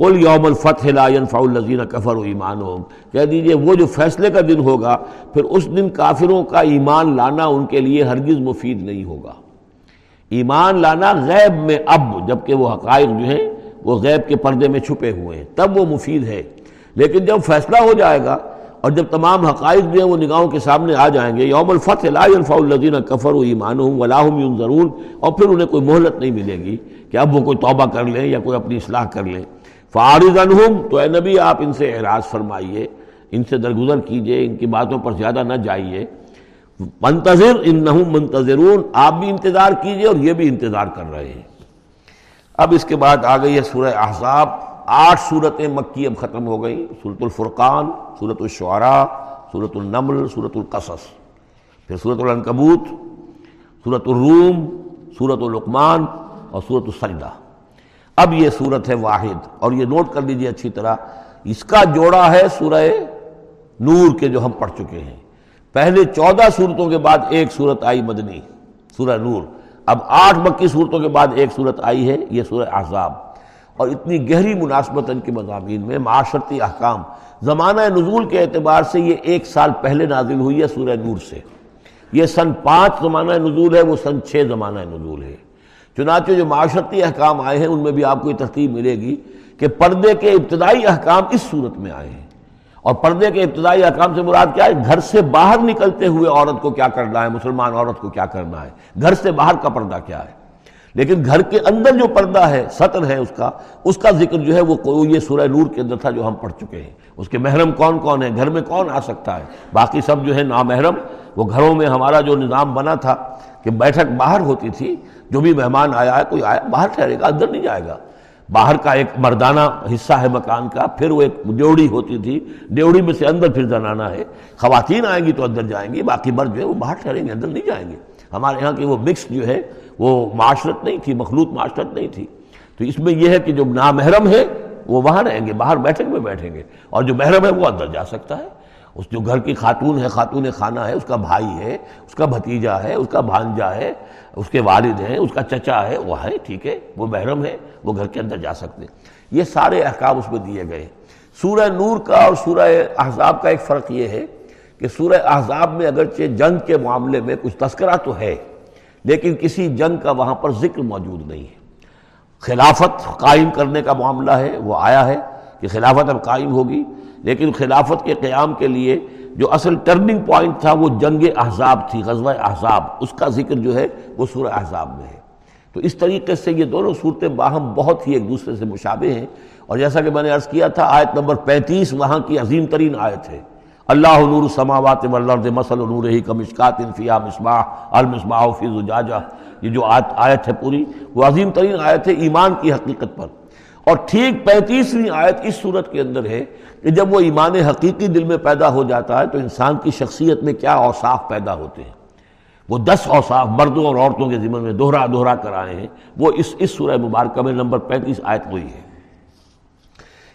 A: قل یوم الفتح لا ينفع الذین کفروا ایمانہم کہہ دیجیے، وہ جو فیصلے کا دن ہوگا، پھر اس دن کافروں کا ایمان لانا ان کے لیے ہرگز مفید نہیں ہوگا۔ ایمان لانا غیب میں اب، جبکہ وہ حقائق جو ہیں، وہ غیب کے پردے میں چھپے ہوئے ہیں۔ تب وہ مفید ہے۔ لیکن جب فیصلہ ہو جائے گا اور جب تمام حقائق جو ہیں، وہ نگاہوں کے سامنے آ جائیں گے یوم الفتح لا ينفع الذین کفروا ایمانہم ولا هم ينظرون۔ اور پھر انہیں کوئی مہلت نہیں ملے گی کہ اب وہ کوئی توبہ کر لیں یا کوئی اپنی اصلاح کر لیں۔ فارض عنہم تو اے نبی آپ ان سے اعراض فرمائیے، ان سے درگزر کیجیے، ان کی باتوں پر زیادہ نہ جائیے۔ منتظر ان منتظرون، آپ بھی انتظار کیجیے اور یہ بھی انتظار کر رہے ہیں۔ اب اس کے بعد آ گئی ہے سورہ احزاب، آٹھ صورتیں مکی اب ختم ہو گئی صورت الفرقان صورت الشعراء صورت النمل صورت القصص۔ پھر صورت العنکبوت صورت الروم صورت العقمان اور صورت السجدہ۔ اب یہ صورت ہے واحد اور یہ نوٹ کر لیجیے اچھی طرح اس کا جوڑا ہے سورہ نور کے جو ہم پڑھ چکے ہیں۔ پہلے چودہ صورتوں کے بعد ایک صورت آئی مدنی، سورہ نور۔ اب آٹھ مکی صورتوں کے بعد ایک صورت آئی ہے، یہ سورہ احزاب۔ اور اتنی گہری مناسبت ان کے مضامین میں، معاشرتی احکام۔ زمانہ نزول کے اعتبار سے یہ ایک سال پہلے نازل ہوئی ہے سورہ نور سے۔ یہ سن پانچ زمانہ نزول ہے، وہ سن چھ زمانہ نزول ہے۔ چنانچہ جو معاشرتی احکام آئے ہیں، ان میں بھی آپ کو یہ ترتیب ملے گی کہ پردے کے ابتدائی احکام اس صورت میں آئے ہیں۔ اور پردے کے ابتدائی احکام سے مراد کیا ہے؟ گھر سے باہر نکلتے ہوئے عورت کو کیا کرنا ہے؟ مسلمان عورت کو کیا کرنا ہے؟ گھر سے باہر کا پردہ کیا ہے؟ لیکن گھر کے اندر جو پردہ ہے، سطر ہے اس کا اس کا ذکر جو ہے وہ یہ سورہ نور کے اندر تھا جو ہم پڑھ چکے ہیں۔ اس کے محرم کون کون ہے؟ گھر میں کون آ سکتا ہے؟ باقی سب جو ہے نامحرم، وہ گھروں میں ہمارا جو نظام بنا تھا کہ بیٹھک باہر ہوتی تھی جو بھی مہمان آیا ہے، کوئی آیا، باہر ٹھہرے گا، اندر نہیں جائے گا۔ باہر کا ایک مردانہ حصہ ہے مکان کا، پھر وہ ایک ڈیوڑی ہوتی تھی۔ ڈیوڑی میں سے اندر پھر زنانا ہے۔ خواتین آئیں گی تو اندر جائیں گی، باقی مرد جو ہے وہ باہر ٹھہریں گے، اندر نہیں جائیں گے۔ ہمارے یہاں کی وہ مکس جو ہے، وہ معاشرت نہیں تھی، مخلوط معاشرت نہیں تھی۔ تو اس میں یہ ہے کہ جو نامحرم ہے، وہ وہاں رہیں گے، باہر بیٹھک میں بیٹھیں گے۔ اور جو محرم ہے، وہ اندر جا سکتا ہے۔ اس جو گھر کی خاتون ہے، خاتون خانہ ہے، اس کا بھائی ہے، اس کا بھتیجا ہے، اس کا بھانجا ہے، اس کے والد ہیں، اس کا چچا ہے، وہ ہے، ٹھیک ہے، وہ محرم ہے، وہ گھر کے اندر جا سکتے یہ سارے احکام اس میں دیے گئے سورہ نور کا اور سورہ احزاب کا ایک فرق یہ ہے کہ سورہ احزاب میں اگرچہ جنگ کے معاملے میں کچھ تذکرہ تو ہے، لیکن کسی جنگ کا وہاں پر ذکر موجود نہیں ہے۔ خلافت قائم کرنے کا معاملہ ہے، وہ آیا ہے کہ خلافت اب قائم ہوگی۔ لیکن خلافت کے قیام کے لیے جو اصل ٹرننگ پوائنٹ تھا وہ جنگ احزاب تھی، غزوہ احزاب۔ اس کا ذکر جو ہے وہ سورہ احزاب میں ہے۔ تو اس طریقے سے یہ دونوں صورتیں باہم بہت ہی ایک دوسرے سے مشابہ ہیں۔ اور جیسا کہ میں نے عرض کیا تھا، آیت نمبر پینتیس وہاں کی عظیم ترین آیت ہے۔ اللہ نور السماوات والارض مثل نور ہی کمشکات فیہا مصباح، المصباح فی زجاجہ۔ یہ جو آیت آیت ہے پوری، وہ عظیم ترین آیت ہے ایمان کی حقیقت پر۔ اور ٹھیک پینتیسویں آیت اس صورت کے اندر ہے۔ کہ جب وہ ایمان حقیقی دل میں پیدا ہو جاتا ہے تو انسان کی شخصیت میں کیا اوصاف پیدا ہوتے ہیں؟ وہ دس اوصاف مردوں اور عورتوں کے ذمن میں دوہرا دوہرا کر آئے ہیں۔ وہ اس اس سورہ مبارکہ میں نمبر پینتیس آیت وہی ہے۔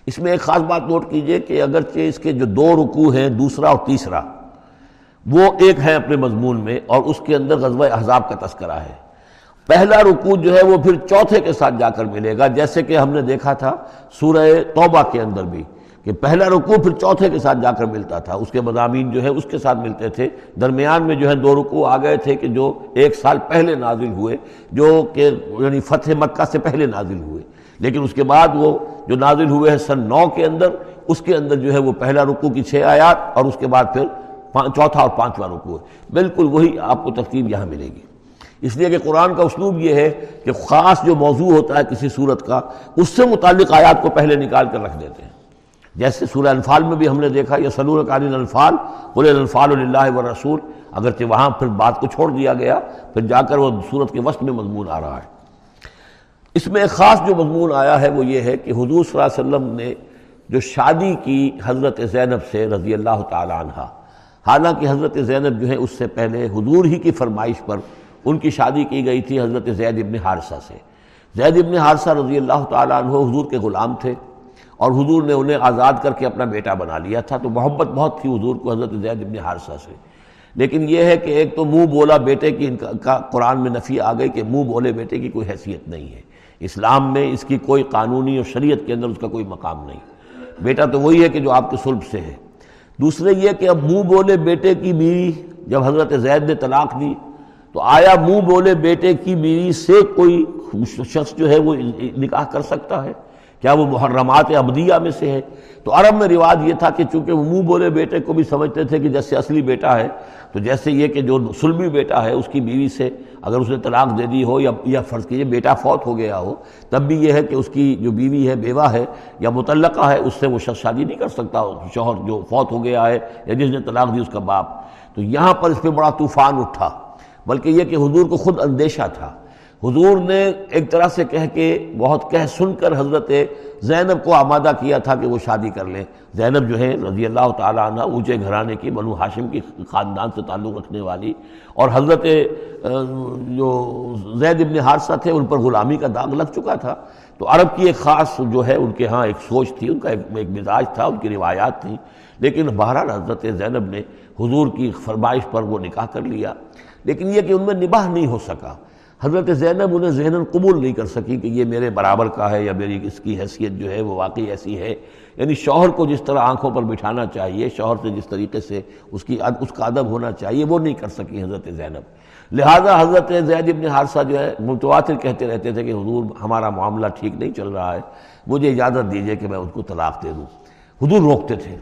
A: اس میں ایک خاص بات نوٹ کیجیے کہ اگرچہ اس کے جو دو رکوع ہیں، دوسرا اور تیسرا، وہ ایک ہے اپنے مضمون میں اور اس کے اندر غزوہ احزاب کا تذکرہ ہے۔ پہلا رکوع جو ہے وہ پھر چوتھے کے ساتھ جا کر ملے گا، جیسے کہ ہم نے دیکھا تھا سورہ توبہ کے اندر بھی۔ کہ پہلا رکوع پھر چوتھے کے ساتھ جا کر ملتا تھا۔ اس کے مضامین جو ہے اس کے ساتھ ملتے تھے۔ درمیان میں جو ہے دو رکوع آ گئے تھے کہ جو ایک سال پہلے نازل ہوئے، جو کہ یعنی فتح مکہ سے پہلے نازل ہوئے۔ لیکن اس کے بعد وہ جو نازل ہوئے ہیں سن نو کے اندر، اس کے اندر جو ہے وہ پہلا رکوع کی چھ آیات اور اس کے بعد پھر چوتھا اور پانچواں رکوع ہے۔ بالکل وہی آپ کو ترتیب یہاں ملے گی۔ اس لیے کہ قرآن کا اسلوب یہ ہے کہ خاص جو موضوع ہوتا ہے کسی صورت کا، اس سے متعلق آیات کو پہلے نکال کر رکھ دیتے ہیں۔ جیسے سورہ انفال میں بھی ہم نے دیکھا یہ سلور قالین الفال قل الفال اللہ و رسول، اگرچہ وہاں پھر بات کو چھوڑ دیا گیا، پھر جا کر وہ صورت کے وسط میں مضمون آ رہا ہے۔ اس میں ایک خاص جو مضمون آیا ہے وہ یہ ہے کہ حضور صلی اللہ علیہ وسلم نے جو شادی کی حضرت زینب سے رضی اللہ تعالیٰ عنہ، حالانکہ حضرت زینب جو ہے اس سے پہلے حضور ہی کی فرمائش پر ان کی شادی کی گئی تھی حضرت زید ابن حارثہ سے۔ زید ابن حارثہ رضی اللہ تعالیٰ عنہ حضور کے غلام تھے۔ اور حضور نے انہیں آزاد کر کے اپنا بیٹا بنا لیا تھا تو محبت بہت تھی حضور کو، حضرت زید ابن حارثہ سے۔ لیکن یہ ہے کہ ایک تو منہ بولا بیٹے کی ان کا قرآن میں نفی آ گئی کہ منہ بولے بیٹے کی کوئی حیثیت نہیں ہے۔ اسلام میں اس کی کوئی قانونی اور شریعت کے اندر اس کا کوئی مقام نہیں۔ بیٹا تو وہی ہے کہ جو آپ کے سلب سے ہے۔ دوسرے یہ کہ اب منہ بولے بیٹے کی بیوی، جب حضرت زید نے طلاق دی، تو آیا منہ بولے بیٹے کی بیوی سے کوئی شخص جو ہے وہ نکاح کر سکتا ہے؟ کیا وہ محرمات عبدیہ میں سے ہے؟ تو عرب میں رواج یہ تھا کہ چونکہ وہ منہ بولے بیٹے کو بھی سمجھتے تھے کہ جیسے اصلی بیٹا ہے، تو جیسے یہ کہ جو سلمی بیٹا ہے، اس کی بیوی سے اگر اس نے طلاق دے دی ہو یا یا فرض کیجیے بیٹا فوت ہو گیا ہو، تب بھی یہ ہے کہ اس کی جو بیوی ہے، بیوہ ہے یا متعلقہ ہے، اس سے وہ شخص شادی نہیں کر سکتا، شوہر جو فوت ہو گیا ہے یا جس نے طلاق دی اس کا باپ۔ تو یہاں پر اس پہ بڑا طوفان اٹھا، بلکہ یہ کہ حضور کو خود اندیشہ تھا۔ حضور نے ایک طرح سے کہہ کے بہت کہہ سن کر حضرت زینب کو آمادہ کیا تھا کہ وہ شادی کر لیں۔ زینب جو ہے رضی اللہ تعالیٰ عنہ اونچے گھرانے کی بنو ہاشم کی خاندان سے تعلق رکھنے والی اور حضرت جو زید ابن حادثہ تھے ان پر غلامی کا داغ لگ چکا تھا۔ تو عرب کی ایک خاص جو ہے ان کے ہاں ایک سوچ تھی، ان کا ایک مزاج تھا، ان کی روایات تھیں۔ لیکن بہرحال حضرت زینب نے حضور کی فرمائش پر وہ نکاح کر لیا۔ لیکن یہ کہ ان میں نباہ نہیں ہو سکا۔ حضرت زینب انہیں ذہن قبول نہیں کر سکی کہ یہ میرے برابر کا ہے یا میری اس کی حیثیت جو ہے وہ واقعی ایسی ہے۔ یعنی شوہر کو جس طرح آنکھوں پر بٹھانا چاہیے، شوہر سے جس طریقے سے اس کی اس کا ادب ہونا چاہیے، وہ نہیں کر سکی حضرت زینب۔ لہٰذا حضرت زید ابن حادثہ جو ہے، متواتر کہتے رہتے تھے کہ حضور ہمارا معاملہ ٹھیک نہیں چل رہا ہے، مجھے اجازت دیجیے کہ میں اس کو طلاق دے دوں۔ حضور روکتے تھے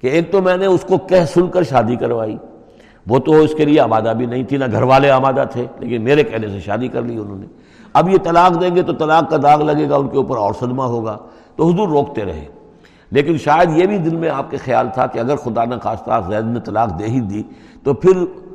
A: کہ ایک تو میں نے اس کو کہہ سن کر شادی کروائی وہ تو اس کے لیے آمادہ بھی نہیں تھی، نہ گھر والے آمادہ تھے، لیکن میرے کہنے سے شادی کر لی انہوں نے۔ اب یہ طلاق دیں گے تو طلاق کا داغ لگے گا، ان کے اوپر اور صدمہ ہوگا۔ تو حضور روکتے رہے۔ لیکن شاید یہ بھی دل میں آپ کے خیال تھا کہ اگر خدا نہ خواستہ زید نے طلاق دے ہی دی، تو پھر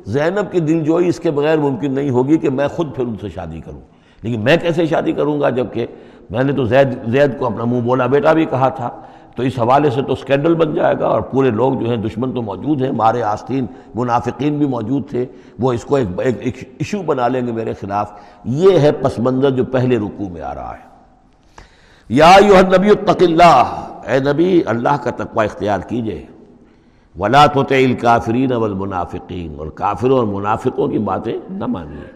A: زینب کی دل جوئی اس کے بغیر ممکن نہیں ہوگی کہ میں خود پھر ان سے شادی کروں۔ لیکن میں کیسے شادی کروں گا جبکہ میں نے تو زید زید کو اپنا منہ بولا، بیٹا بھی کہا تھا۔ تو اس حوالے سے تو سکینڈل بن جائے گا اور پورے لوگ جو ہیں دشمن تو موجود ہیں، مارے آستین، منافقین بھی موجود تھے، وہ اس کو ایک ایک ایشو بنا لیں گے میرے خلاف۔ یہ ہے پس منظر جو پہلے رکوع میں آ رہا ہے۔ یا نبی اتق اللہ۔ اے نبی، اللہ کا تقوی اختیار کیجیے۔ ولا تو کافرین والمنافقین۔ اور کافروں اور منافقوں کی باتیں نہ مانیے۔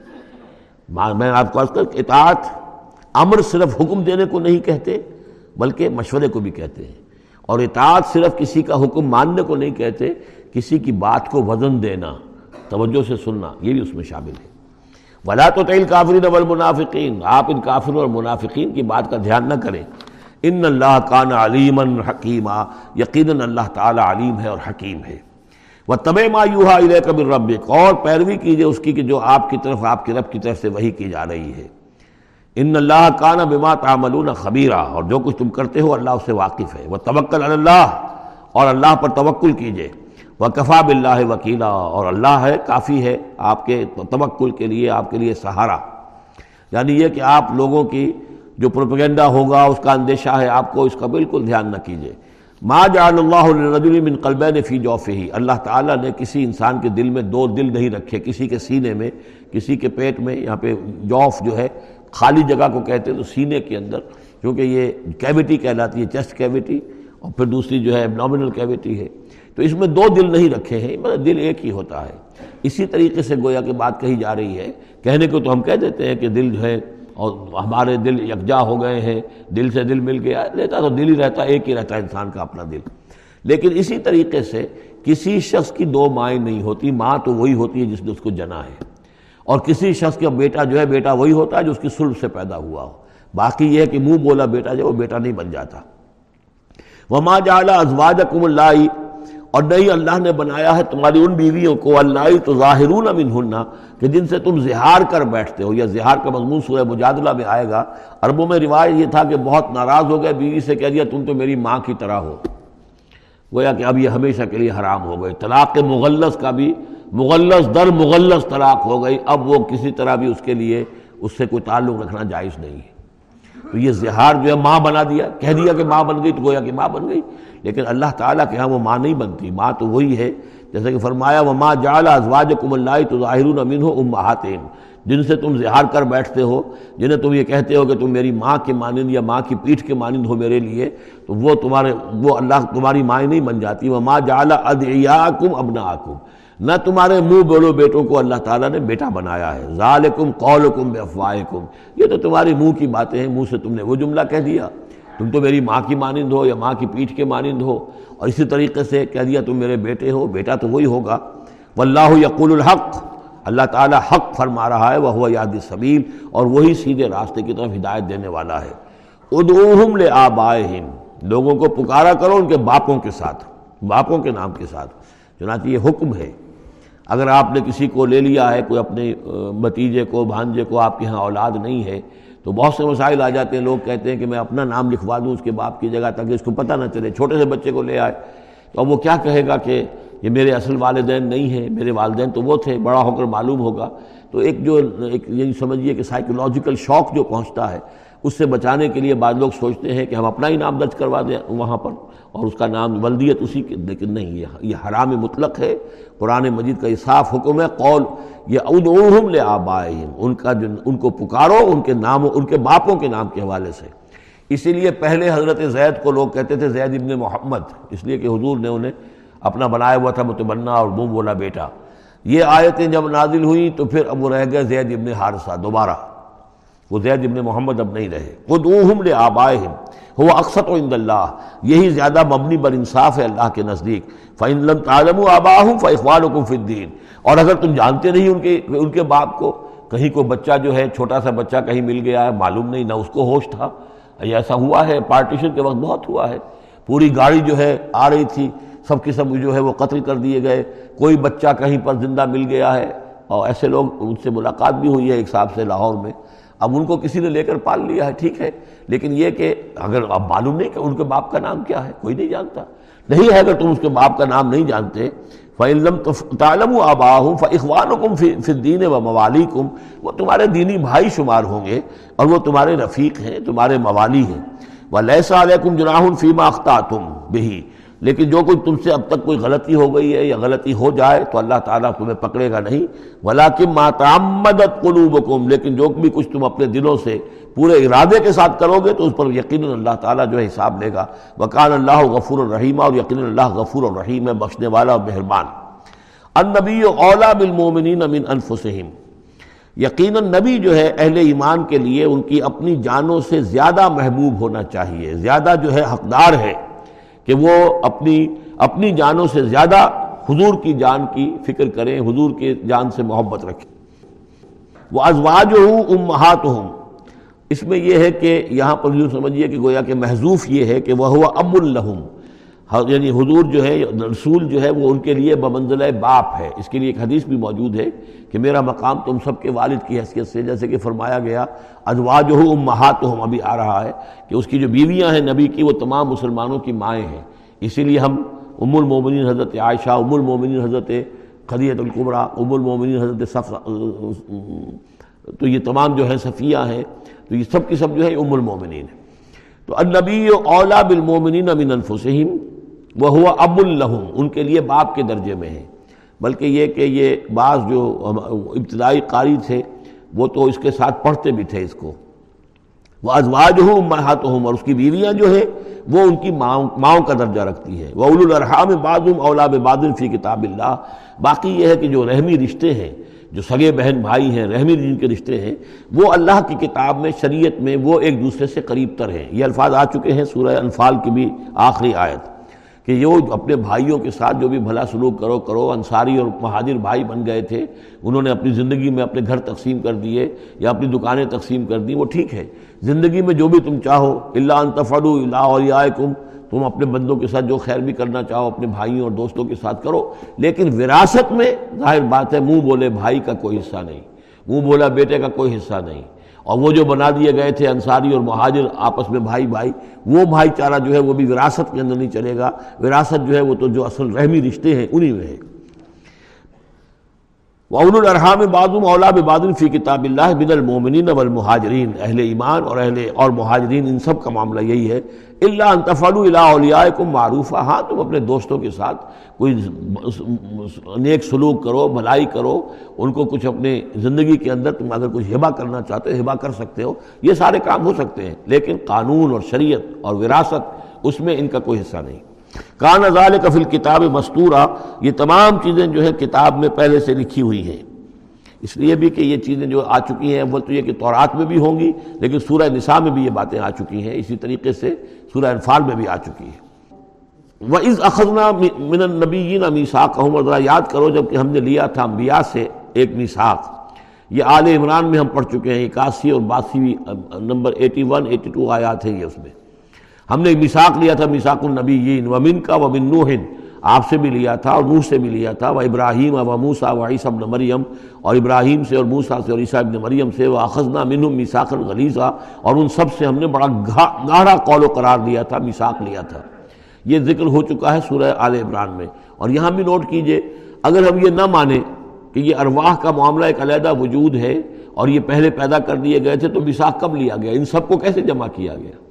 A: میں آپ کو اطاعت، امر صرف حکم دینے کو نہیں کہتے، بلکہ مشورے کو بھی کہتے ہیں۔ اور اطاعت صرف کسی کا حکم ماننے کو نہیں کہتے، کسی کی بات کو وزن دینا، توجہ سے سننا، یہ بھی اس میں شامل ہے۔ ولا تو تعیل کافرین والمنافقین آپ ان کافروں اور منافقین کی بات کا دھیان نہ کریں۔ ان اللہ کان علیم حکیمہ یقیناً اللہ تعالی علیم ہے اور حکیم ہے۔ وہ طب مایوہا علیہ کبر رب اور پیروی کیجیے اس کی کہ جو آپ کی طرف، آپ کے رب کی طرف سے وہی کی جا رہی ہے۔ ان اللہ کانا بما تعملون خبیرہ اور جو کچھ تم کرتے ہو اللہ اس سے واقف ہے۔ وہ توکل اللہ، اور اللہ پر توکل کیجیے وہ کفا بلّہ وکیلا، اور اللہ ہے، کافی ہے آپ کے توکل کے لیے، آپ کے لیے سہارا۔ یعنی یہ کہ آپ لوگوں کی جو پروپیگنڈا ہوگا، اس کا اندیشہ ہے، آپ کو اس کا بالکل دھیان نہ کیجیے ما جعل اللہ الرجل من قلبین فی جوفہی۔ اللہ تعالیٰ نے کسی انسان کے دل میں دو دل نہیں رکھے، کسی کے سینے میں، کسی کے پیٹ میں، یہاں پہ جوف جو ہے خالی جگہ کو کہتے ہیں تو سینے کے اندر، کیونکہ یہ کیوٹی کہلاتی ہے چیسٹ کیوٹی اور پھر دوسری جو ہے نامنل کیوٹی ہے۔ تو اس میں دو دل نہیں رکھے ہیں مطلب دل ایک ہی ہوتا ہے۔ اسی طریقے سے گویا کہ بات کہی جا رہی ہے، کہنے کو تو ہم کہہ دیتے ہیں کہ دل جو ہے، اور ہمارے دل یکجا ہو گئے ہیں، دل سے دل مل گیا، لیتا تو دل ہی رہتا، ایک ہی رہتا ہے انسان کا اپنا دل۔ لیکن اسی طریقے سے کسی شخص کی دو مائیں نہیں ہوتی، ماں تو وہی ہوتی ہے جس نے اس کو جنا ہے۔ اور کسی شخص کا بیٹا جو ہے، بیٹا وہی ہوتا ہے جو اس کی سلب سے پیدا ہوا ہو۔ باقی یہ ہے کہ منہ بولا بیٹا جو وہ بیٹا نہیں بن جاتا۔ وہ ماں جالا ازواج کم اللہ اور نہیں، اللہ نے بنایا ہے تمہاری ان بیویوں کو اللہ تو ظاہرون کہ جن سے تم زہار کر بیٹھتے ہو۔ یا زہار کا مضمون سورہ مجادلہ میں آئے گا۔ عربوں میں روایت یہ تھا کہ بہت ناراض ہو گئے، بیوی سے کہہ دیا، تم تو میری ماں کی طرح ہو۔ گویا کہ اب یہ ہمیشہ کے لیے حرام ہو گئے۔ طلاق مغلس کا بھی مغلس در مغلس طلاق ہو گئی، اب وہ کسی طرح بھی اس کے لیے اس سے کوئی تعلق رکھنا جائز نہیں ہے۔ تو یہ زہار جو ہے ماں بنا دیا، کہہ دیا کہ ماں بن گئی تو گویا کہ ماں بن گئی۔ لیکن اللہ تعالیٰ کے ہاں وہ ماں نہیں بنتی، ماں تو وہی ہے۔ جیسے کہ فرمایا وہ ماں جالا ازواج کم اللہ تو ظاہر امین ہو ام جن سے تم زہار کر بیٹھتے ہو، جنہیں تم یہ کہتے ہو کہ تم میری ماں کے مانند یا ماں کی پیٹھ کے مانند ہو میرے لیے، تو وہ تمہارے، وہ اللہ تمہاری مائیں نہیں بن جاتی۔ وہ ماں جالا ادیاکم ابنا نہ تمہارے منہ بولو بیٹوں کو اللہ تعالیٰ نے بیٹا بنایا ہے۔ ذالکم قولکم بے افواہکم یہ تو تمہاری منہ کی باتیں ہیں، منہ سے تم نے وہ جملہ کہہ دیا۔ تم تو میری ماں کی مانند ہو یا ماں کی پیٹھ کے مانند ہو۔ اور اسی طریقے سے کہہ دیا تم میرے بیٹے ہو، بیٹا تو وہی ہوگا۔ واللہ یقول الحق۔ اللہ تعالیٰ حق فرما رہا ہے وہ یاد سبیل اور وہی سیدھے راستے کی طرف ہدایت دینے والا ہے۔ ادعوہم لے لوگوں کو پکارا کرو ان کے باپوں کے ساتھ، باپوں کے نام کے ساتھ۔ چنانچہ یہ حکم ہے اگر آپ نے کسی کو لے لیا ہے، کوئی اپنے بتیجے کو، بھانجے کو، آپ کے ہاں اولاد نہیں ہے، تو بہت سے مسائل آ جاتے ہیں۔ لوگ کہتے ہیں کہ میں اپنا نام لکھوا دوں اس کے باپ کی جگہ تاکہ اس کو پتہ نہ چلے، چھوٹے سے بچے کو لے آئے۔ تو اب وہ کیا کہے گا کہ یہ میرے اصل والدین نہیں ہیں، میرے والدین تو وہ تھے، بڑا ہو کر معلوم ہوگا۔ تو ایک جو، ایک یہی سمجھیے کہ سائیکولوجیکل شوق جو پہنچتا ہے اس سے بچانے کے لیے بعض لوگ سوچتے ہیں کہ ہم اپنا ہی نام درج کروا دیں وہاں پر اور اس کا نام ولدیت اسی کے لیکن نہیں، یہ حرام مطلق ہے۔ قرآن مجید کا یہ صاف حکم ہے، قول یہ ادعوہم لے آبائہم ان کا جو ان کو پکارو، ان کے نام ان کے باپوں کے نام کے حوالے سے۔ اسی لیے پہلے حضرت زید کو لوگ کہتے تھے، زید ابن محمد۔ اس لیے کہ حضور نے انہیں اپنا بنایا ہوا تھا متبنا اور منہ بولا بیٹا۔ یہ آیتیں جب نازل ہوئی تو پھر اب وہ رہ گئے زید ابن حارثہ۔ دوبارہ۔ وہ زید ابن محمد اب نہیں رہے۔ خود اوہم لے آبائہم ہوا اکثر و اند اللہ۔ یہی زیادہ مبنی بر انصاف ہے اللہ کے نزدیک۔ فعن لم تعلم آباہم فاخوان و الدین اور اگر تم جانتے نہیں ان کے ان کے باپ کو، کہیں کوئی بچہ جو ہے، چھوٹا سا بچہ کہیں مل گیا ہے، معلوم نہیں، نہ اس کو ہوش تھا۔ ایسا ہوا ہے، پارٹیشن کے وقت بہت ہوا ہے۔ پوری گاڑی جو ہے، آ رہی تھی۔ سب کے سب جو ہے، وہ قتل کر دیے گئے۔ کوئی بچہ کہیں پر زندہ مل گیا ہے۔ اور ایسے لوگ، ان سے ملاقات بھی ہوئی ہے ایک صاحب سے لاہور میں۔ اب ان کو کسی نے لے کر پال لیا ہے، ٹھیک ہے۔ لیکن یہ کہ اگر اب معلوم نہیں کہ ان کے باپ کا نام کیا ہے، کوئی نہیں جانتا۔ نہیں ہے اگر تم اس کے باپ کا نام نہیں جانتے فعلم تعلم و آبا ہوں فخوان کم فدین و موالی کم وہ تمہارے دینی بھائی شمار ہوں گے اور وہ تمہارے رفیق ہیں، تمہارے موالی ہیں۔ وہ لیسا علیکم جناح فیما اختہ تم بہی لیکن جو کچھ تم سے اب تک کوئی غلطی ہو گئی ہے یا غلطی ہو جائے تو اللہ تعالیٰ تمہیں پکڑے گا نہیں۔ ولاکم ماتعمدت قلوبکم لیکن جو بھی کچھ تم اپنے دلوں سے پورے ارادے کے ساتھ کرو گے تو اس پر یقیناً اللہ تعالیٰ جو ہے حساب لے گا۔ وکان اللہ غفور الرحیمہ اور یقین اللہ غفور الرحیم ہے، بخشنے والا اور مہربان۔ النبی اولا بالمومنین من انفسہم یقیناً نبی جو ہے اہل ایمان کے لیے ان کی اپنی جانوں سے زیادہ محبوب ہونا چاہیے، زیادہ جو ہے حقدار ہے۔ کہ وہ اپنی اپنی جانوں سے زیادہ حضور کی جان کی فکر کریں، حضور کی جان سے محبت رکھیں۔ وہ ازواج ہوں امہات ہوں اس میں یہ ہے کہ یہاں پر یوں سمجھیے کہ گویا کہ محضوف یہ ہے کہ وہ اب الحم یعنی حضور جو ہے، رسول جو ہے، وہ ان کے لیے بمنزل باپ ہے۔ اس کے لیے ایک حدیث بھی موجود ہے کہ میرا مقام تم سب کے والد کی حیثیت سے، جیسے کہ فرمایا گیا ازواج ہو امہات ہم ابھی آ رہا ہے کہ اس کی جو بیویاں ہیں نبی کی، وہ تمام مسلمانوں کی مائیں ہیں۔ اسی لیے ہم ام المومنین حضرت عائشہ، ام المومنین حضرت خدیت القبرہ ام المومنین حضرت صف تو یہ تمام جو ہیں، صفیہ ہیں، تو یہ سب کی سب جو ہے ام المومنین تو النبی اولا بالمومنین من انفسہم۔ وہ ہوا اب الحم ان کے لیے باپ کے درجے میں ہے بلکہ یہ کہ یہ بعض جو ابتدائی قاری تھے، وہ تو اس کے ساتھ پڑھتے بھی تھے اس کو۔ وہ ازواج ہوں محات ہوں اور اس کی بیویاں جو ہے وہ ان کی ماؤں کا درجہ رکھتی ہے وہ اول الرحام بعضم اولا بادل فی کتاب اللہ۔ باقی یہ ہے کہ جو رحمی رشتے ہیں، جو سگے بہن بھائی ہیں، رحمی جن کے رشتے ہیں، وہ اللہ کی کتاب میں، شریعت میں وہ ایک دوسرے سے قریب تر ہیں۔ یہ الفاظ آ چکے ہیں سورہ انفال کی بھی آخری آیت۔ کہ یہ اپنے بھائیوں کے ساتھ جو بھی بھلا سلوک کرو کرو، انصاری اور مہاجر بھائی بن گئے تھے، انہوں نے اپنی زندگی میں اپنے گھر تقسیم کر دیے یا اپنی دکانیں تقسیم کر دی وہ ٹھیک ہے۔ زندگی میں جو بھی تم چاہو اللہ انتفر اللہ علیہ تم اپنے بندوں کے ساتھ جو خیر بھی کرنا چاہو، اپنے بھائیوں اور دوستوں کے ساتھ کرو۔ لیکن وراثت میں ظاہر بات ہے، منہ بولے بھائی کا کوئی حصہ نہیں۔ منہ بولا بیٹے کا کوئی حصہ نہیں۔ اور وہ جو بنا دیے گئے تھے انصاری اور مہاجر آپس میں بھائی بھائی، وہ بھائی چارہ جو ہے وہ بھی وراثت کے اندر نہیں چلے گا۔ وراثت جو ہے وہ تو جو اصل رحمی رشتے ہیں، انہی میں ہے۔ وعن الرحام بادم اولا بادل فی کتاب اللہ بن المومنین والمہاجرین۔ اہل ایمان اور اہل اور مہاجرین، ان سب کا معاملہ یہی ہے۔ اللہ انتفلو الا اولیاء کو معروف ہاں تم اپنے دوستوں کے ساتھ کوئی نیک سلوک کرو، بھلائی کرو، ان کو کچھ اپنے زندگی کے اندر تم اگر کچھ ہبا کرنا چاہتے ہو ہبا کر سکتے ہو، یہ سارے کام ہو سکتے ہیں، لیکن قانون اور شریعت اور وراثت اس میں ان کا کوئی حصہ نہیں۔ کان ازال کفل کتاب مستورہ یہ تمام چیزیں جو ہے کتاب میں پہلے سے لکھی ہوئی ہیں۔ اس لیے بھی کہ یہ چیزیں جو آ چکی ہیں، وہ تو یہ کہ تورات میں بھی ہوں گی، لیکن سورہ نساء میں بھی یہ باتیں آ چکی ہیں۔ اسی طریقے سے سورہ انفال میں بھی آ چکی ہے وہ از اخذنا من النبیین میساک اور ذرا یاد کرو، جبکہ ہم نے لیا تھا انبیاء سے ایک میساک یہ آل عمران میں ہم پڑھ چکے ہیں، اکاسی اور باسی number eighty one, eighty two آیات ہیں یہ اس میں۔ ہم نے مساق لیا تھا مساق النبی ومن کا ومن نوہن آپ سے بھی لیا تھا اور نوح سے بھی لیا تھا وہ ابراہیم و موسا و عیسیٰ ابن مریم۔ اور ابراہیم سے اور موسا سے اور عیسیٰ ابن مریم سے وہ اخذنا منہم میساق الغلیظہ۔ اور ان سب سے ہم نے بڑا گاڑھا قول و قرار لیا تھا میساق لیا تھا۔ یہ ذکر ہو چکا ہے سورہ آل عمران میں۔ اور یہاں بھی نوٹ کیجیے، اگر ہم یہ نہ مانیں کہ یہ ارواح کا معاملہ ایک علیحدہ وجود ہے اور یہ پہلے پیدا کر دیے گئے تھے تو میساق کب لیا گیا؟ ان سب کو کیسے جمع کیا گیا؟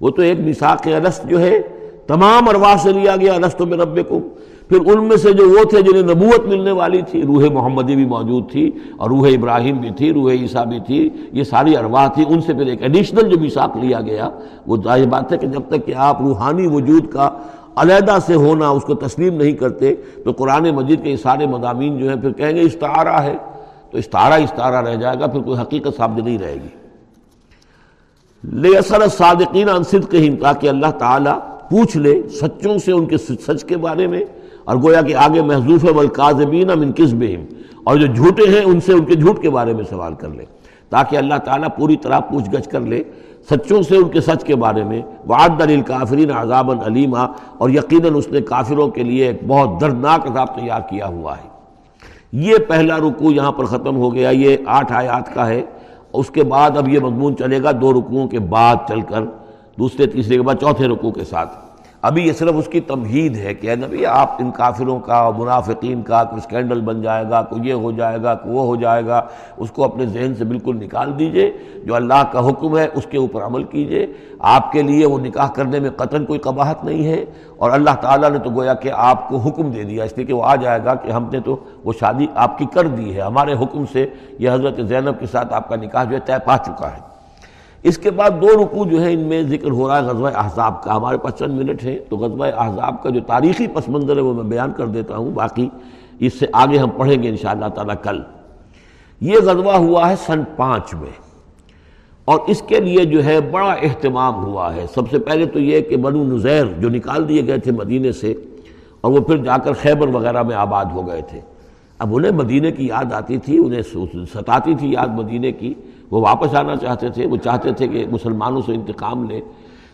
A: وہ تو ایک مساق الست جو ہے، تمام ارواح سے لیا گیا السط میں رب کو پھر ان میں سے جو وہ تھے جنہیں نبوت ملنے والی تھی، روح محمدی بھی موجود تھی اور روح ابراہیم بھی تھی، روح عیسیٰ بھی تھی، یہ ساری ارواح تھی، ان سے پھر ایک ایڈیشنل جو مساق لیا گیا، وہ ظاہر بات ہے کہ جب تک کہ آپ روحانی وجود کا علیحدہ سے ہونا اس کو تسلیم نہیں کرتے، تو قرآن مجید کے یہ سارے مضامین جو ہیں، پھر کہیں گے استعارہ ہے، تو استعارہ استعارہ رہ جائے گا، پھر کوئی حقیقت ثابت نہیں رہے گی۔ لے اثر صادقین انصد کہیں تاکہ اللہ تعالیٰ پوچھ لے سچوں سے ان کے سچ کے بارے میں، اور گویا کہ آگے محضوف والکاذبین من کذبہم، اور جو جھوٹے ہیں ان سے ان کے جھوٹ کے بارے میں سوال کر لے، تاکہ اللہ تعالیٰ پوری طرح پوچھ گچھ کر لے سچوں سے ان کے سچ کے بارے میں۔ وعد للکافرین عذابا علیمہ اور یقیناً اس نے کافروں کے لیے ایک بہت دردناک عذاب تیار کیا ہوا ہے۔ یہ پہلا رکوع یہاں پر ختم ہو گیا، یہ آٹھ آیات کا ہے۔ اس کے بعد اب یہ مضمون چلے گا، دو رکوعوں کے بعد چل کر، دوسرے، تیسرے کے بعد چوتھے رکوع کے ساتھ۔ ابھی یہ صرف اس کی تمہید ہے کہ نبی، آپ ان کافروں کا منافقین کا کوئی اسکینڈل بن جائے گا، کوئی یہ ہو جائے گا، کوئی وہ ہو جائے گا، اس کو اپنے ذہن سے بالکل نکال دیجیے، جو اللہ کا حکم ہے اس کے اوپر عمل کیجیے۔ آپ کے لیے وہ نکاح کرنے میں قطن کوئی قباحت نہیں ہے اور اللہ تعالیٰ نے تو گویا کہ آپ کو حکم دے دیا، اس لیے کہ وہ آ جائے گا کہ ہم نے تو وہ شادی آپ کی کر دی ہے۔ ہمارے حکم سے یہ حضرت زینب کے ساتھ آپ کا نکاح جو ہے طے پا چکا ہے۔ اس کے بعد دو رکوع جو ہے ان میں ذکر ہو رہا ہے غزوہ احزاب کا۔ ہمارے پاس چند منٹ ہیں تو غزوہ احزاب کا جو تاریخی پس منظر ہے وہ میں بیان کر دیتا ہوں۔ باقی اس سے آگے ہم پڑھیں گے انشاءاللہ تعالی کل۔ یہ غزوہ ہوا ہے سن پانچ میں۔ اور اس کے لیے جو ہے بڑا اہتمام ہوا ہے۔ سب سے پہلے تو یہ کہ بنو نزیر جو نکال دیے گئے تھے مدینے سے اور وہ پھر جا کر خیبر وغیرہ میں آباد ہو گئے تھے۔ اب انہیں مدینے کی یاد آتی تھی، انہیں ستاتی تھی یاد مدینے کی۔ وہ واپس آنا چاہتے تھے، وہ چاہتے تھے کہ مسلمانوں سے انتقام لے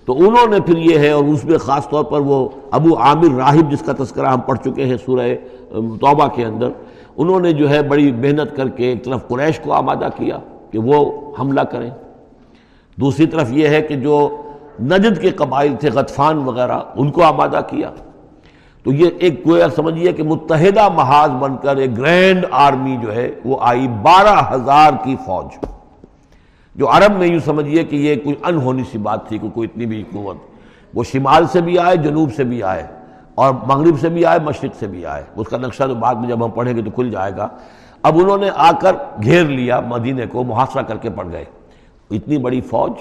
A: تو انہوں نے پھر یہ ہے اور اس میں خاص طور پر وہ ابو عامر راہب جس کا تذکرہ ہم پڑھ چکے ہیں سورہ توبہ کے اندر، انہوں نے جو ہے بڑی محنت کر کے ایک طرف قریش کو آمادہ کیا کہ وہ حملہ کریں۔ دوسری طرف یہ ہے کہ جو نجد کے قبائل تھے، غطفان وغیرہ، ان کو آمادہ کیا۔ تو یہ ایک گویا سمجھیے کہ متحدہ محاذ بن کر ایک گرینڈ آرمی جو ہے، وہ آئی بارہ ہزار کی فوج۔ جو عرب میں یوں سمجھیے کہ یہ کوئی انہونی سی بات تھی کہ کوئی اتنی بھی حکومت، وہ شمال سے بھی آئے، جنوب سے بھی آئے، اور مغرب سے بھی آئے، مشرق سے بھی آئے۔ اس کا نقشہ تو بعد میں جب ہم پڑھیں گے تو کھل جائے گا۔ اب انہوں نے آ کر گھیر لیا مدینے کو، محاصرہ کر کے پڑ گئے۔ اتنی بڑی فوج،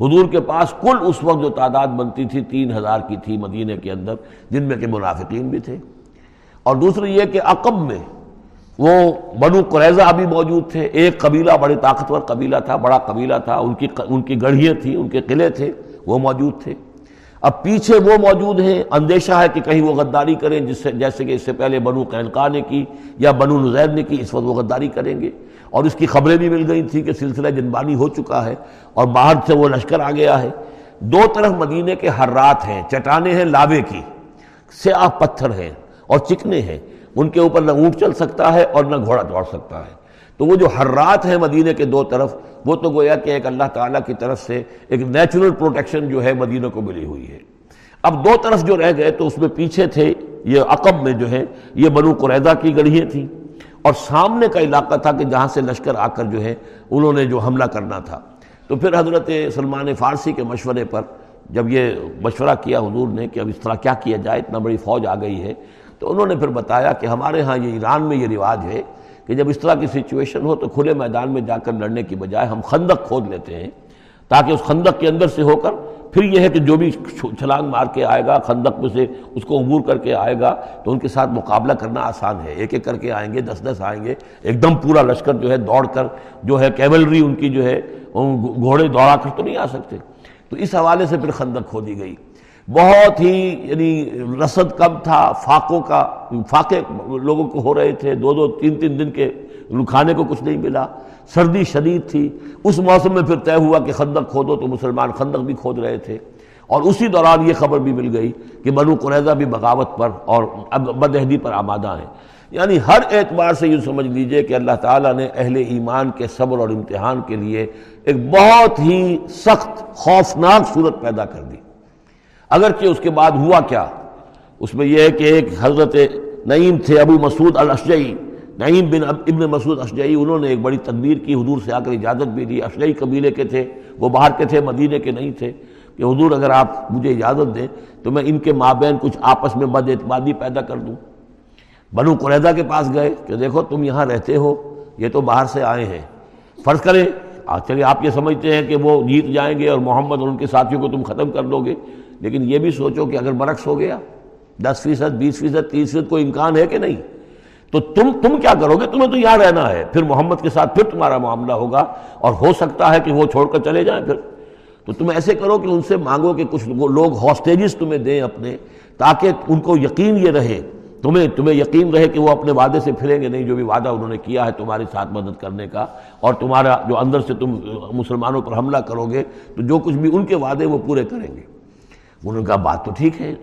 A: حضور کے پاس کل اس وقت جو تعداد بنتی تھی، تین ہزار کی تھی مدینے کے اندر، جن میں کہ منافقین بھی تھے۔ اور دوسری یہ کہ عقب میں وہ بنو قریضہ بھی موجود تھے۔ ایک قبیلہ بڑے طاقتور قبیلہ تھا، بڑا قبیلہ تھا، ان کی ان کی گڑھیاں تھیں، ان کے قلعے تھے، وہ موجود تھے۔ اب پیچھے وہ موجود ہیں۔ اندیشہ ہے کہ کہیں وہ غداری کریں، جس سے، جیسے کہ اس سے پہلے بنو قینقا نے کی یا بنو نزیر نے کی، اس وقت وہ غداری کریں گے۔ اور اس کی خبریں بھی مل گئی تھیں کہ سلسلہ جنبانی ہو چکا ہے اور باہر سے وہ لشکر آ گیا ہے۔ دو طرف مدینے کے حرات ہیں، چٹانیں ہیں لاوے کی، سیاہ پتھر ہیں اور چکنے ہیں۔ ان کے اوپر نہ اونٹ چل سکتا ہے اور نہ گھوڑا دوڑ سکتا ہے۔ تو وہ جو حرات ہیں مدینے کے دو طرف، وہ تو گویا کہ ایک اللہ تعالیٰ کی طرف سے ایک نیچرل پروٹیکشن جو ہے مدینہ کو ملی ہوئی ہے۔ اب دو طرف جو رہ گئے تو اس میں پیچھے تھے، یہ عقب میں جو ہے یہ بنو قریدہ کی گڑھیاں تھیں۔ اور سامنے کا علاقہ تھا کہ جہاں سے لشکر آ کر جو ہے انہوں نے جو حملہ کرنا تھا۔ تو پھر حضرت سلمان فارسی کے مشورے پر جب یہ مشورہ کیا حضور نے کہ اب اس طرح کیا کیا جائے، اتنا بڑی فوج آ گئی ہے۔ تو انہوں نے پھر بتایا کہ ہمارے ہاں یہ ایران میں یہ رواج ہے کہ جب اس طرح کی سچویشن ہو تو کھلے میدان میں جا کر لڑنے کی بجائے ہم خندق کھود لیتے ہیں تاکہ اس خندق کے اندر سے ہو کر پھر یہ ہے کہ جو بھی چھلانگ مار کے آئے گا، خندق میں سے اس کو عبور کر کے آئے گا، تو ان کے ساتھ مقابلہ کرنا آسان ہے۔ ایک ایک کر کے آئیں گے، دس دس آئیں گے۔ ایک دم پورا لشکر جو ہے دوڑ کر، جو ہے کیولری ان کی جو ہے گھوڑے دوڑا کر تو نہیں آ سکتے۔ تو اس حوالے سے پھر خندق کھودی گئی۔ بہت ہی یعنی رسد کم تھا، فاقوں کا، فاقے لوگوں کو ہو رہے تھے، دو دو، تین تین دن کے کھانے کو کچھ نہیں ملا، سردی شدید تھی، اس موسم میں پھر طے ہوا کہ خندق کھودو تو مسلمان خندق بھی کھود رہے تھے، اور اسی دوران یہ خبر بھی مل گئی کہ بنو قریضہ بھی بغاوت پر اور بدہدی پر آمادہ ہیں۔ یعنی ہر اعتبار سے یہ سمجھ لیجیے کہ اللہ تعالیٰ نے اہل ایمان کے صبر اور امتحان کے لیے ایک بہت ہی سخت، خوفناک صورت پیدا کر دی۔ اگرچہ اس کے بعد ہوا کیا؟ اس میں یہ ہے کہ ایک حضرت نعیم تھے ابو مسعود الاشجعی، نعیم بن ابن مسعود اشجعی انہوں نے ایک بڑی تدبیر کی، حضور سے آ کر اجازت بھی دی۔ اشجعی قبیلے کے تھے، وہ باہر کے تھے، مدینے کے نہیں تھے۔ کہ حضور اگر آپ مجھے اجازت دیں تو میں ان کے مابین کچھ آپس میں بد اعتمادی پیدا کر دوں۔ بنو قریدہ کے پاس گئے کہ دیکھو تم یہاں رہتے ہو، یہ تو باہر سے آئے ہیں۔ فرض کریں چلیے آپ یہ سمجھتے ہیں کہ وہ جیت جائیں گے اور محمد اور ان کے ساتھیوں کو تم ختم کر دو گے۔ لیکن یہ بھی سوچو کہ اگر برعکس ہو گیا، دس فیصد، بیس فیصد، تیس فیصد کوئی امکان ہے کہ نہیں؟ تو تم تم کیا کرو گے؟ تمہیں تو یہاں رہنا ہے۔ پھر محمد کے ساتھ پھر تمہارا معاملہ ہوگا اور ہو سکتا ہے کہ وہ چھوڑ کر چلے جائیں پھر۔ تو تم ایسے کرو کہ ان سے مانگو کہ کچھ لوگ ہاسٹیجز تمہیں دیں اپنے، تاکہ ان کو یقین یہ رہے۔ تمہیں تمہیں یقین رہے کہ وہ اپنے وعدے سے پھریں گے، نہیں جو بھی وعدہ انہوں نے کیا ہے تمہارے ساتھ مدد کرنے کا۔ اور تمہارا جو اندر سے تم مسلمانوں پر حملہ کرو گے، تو جو کچھ بھی ان کے وعدے وہ پورے کریں گے۔ انہوں نے کہا بات تو ٹھیک ہے،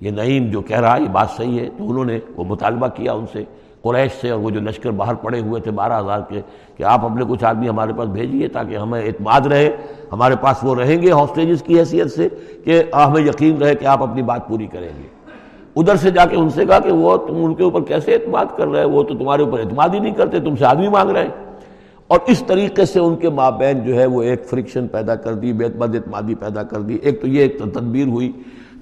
A: یہ نعیم جو کہہ رہا ہے، یہ بات صحیح ہے، تو انہوں نے وہ مطالبہ کیا ان سے قریش سے اور وہ جو لشکر باہر پڑے ہوئے تھے بارہ ہزار کے، کہ آپ اپنے کچھ آدمی ہمارے پاس بھیجیے تاکہ ہمیں اعتماد رہے، ہمارے پاس وہ رہیں گے ہاسٹیجز کی حیثیت سے کہ ہمیں یقین رہے کہ آپ اپنی بات پوری کریں گے۔ ادھر سے جا کے ان سے کہا کہ وہ تم ان کے اوپر کیسے اعتماد کر رہے وہ تو تمہارے اوپر اعتماد ہی نہیں کرتے، تم سے آدمی مانگ رہے ہیں۔ اور اس طریقے سے ان کے مابین جو ہے وہ ایک فرکشن پیدا کر دی، بے اعتمادی پیدا کر دی۔ ایک تو یہ، ایک تدبیر ہوئی۔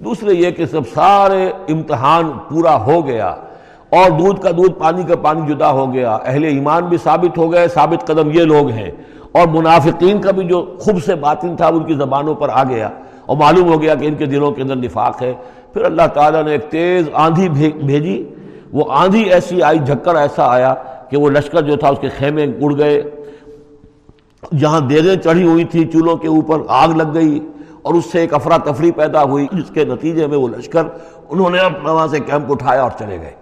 A: دوسرے یہ کہ سب سارے امتحان پورا ہو گیا اور دودھ کا دودھ، پانی کا پانی جدا ہو گیا۔ اہل ایمان بھی ثابت ہو گئے، ثابت قدم یہ لوگ ہیں۔ اور منافقین کا بھی جو خوب سے باطن تھا، ان کی زبانوں پر آ گیا۔ اور معلوم ہو گیا کہ ان کے دلوں کے اندر نفاق ہے۔ پھر اللہ تعالیٰ نے ایک تیز آندھی بھیجی۔ وہ آندھی ایسی آئی، جھکر ایسا آیا کہ وہ لشکر جو تھا، اس کے خیمے اڑ گئے۔ جہاں دیریں چڑھی ہوئی تھی چولہوں کے اوپر آگ لگ گئی اور اس سے ایک افراتفری پیدا ہوئی، جس کے نتیجے میں وہ لشکر، انہوں نے وہاں سے کیمپ اٹھایا اور چلے گئے۔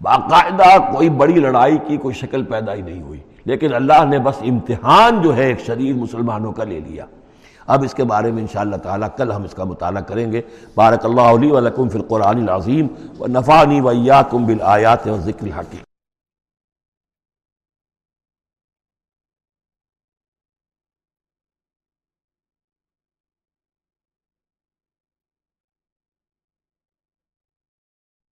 A: باقاعدہ کوئی بڑی لڑائی کی کوئی شکل پیدا ہی نہیں ہوئی، لیکن اللہ نے بس امتحان جو ہے ایک شریر مسلمانوں کا لے لیا۔ اب اس کے بارے میں انشاءاللہ تعالیٰ کل ہم اس کا مطالعہ کریں گے۔ بارک اللہ علی ولکم فی القرآن العظیم و نفانی ویاکم بالآیات و ذکر حکیم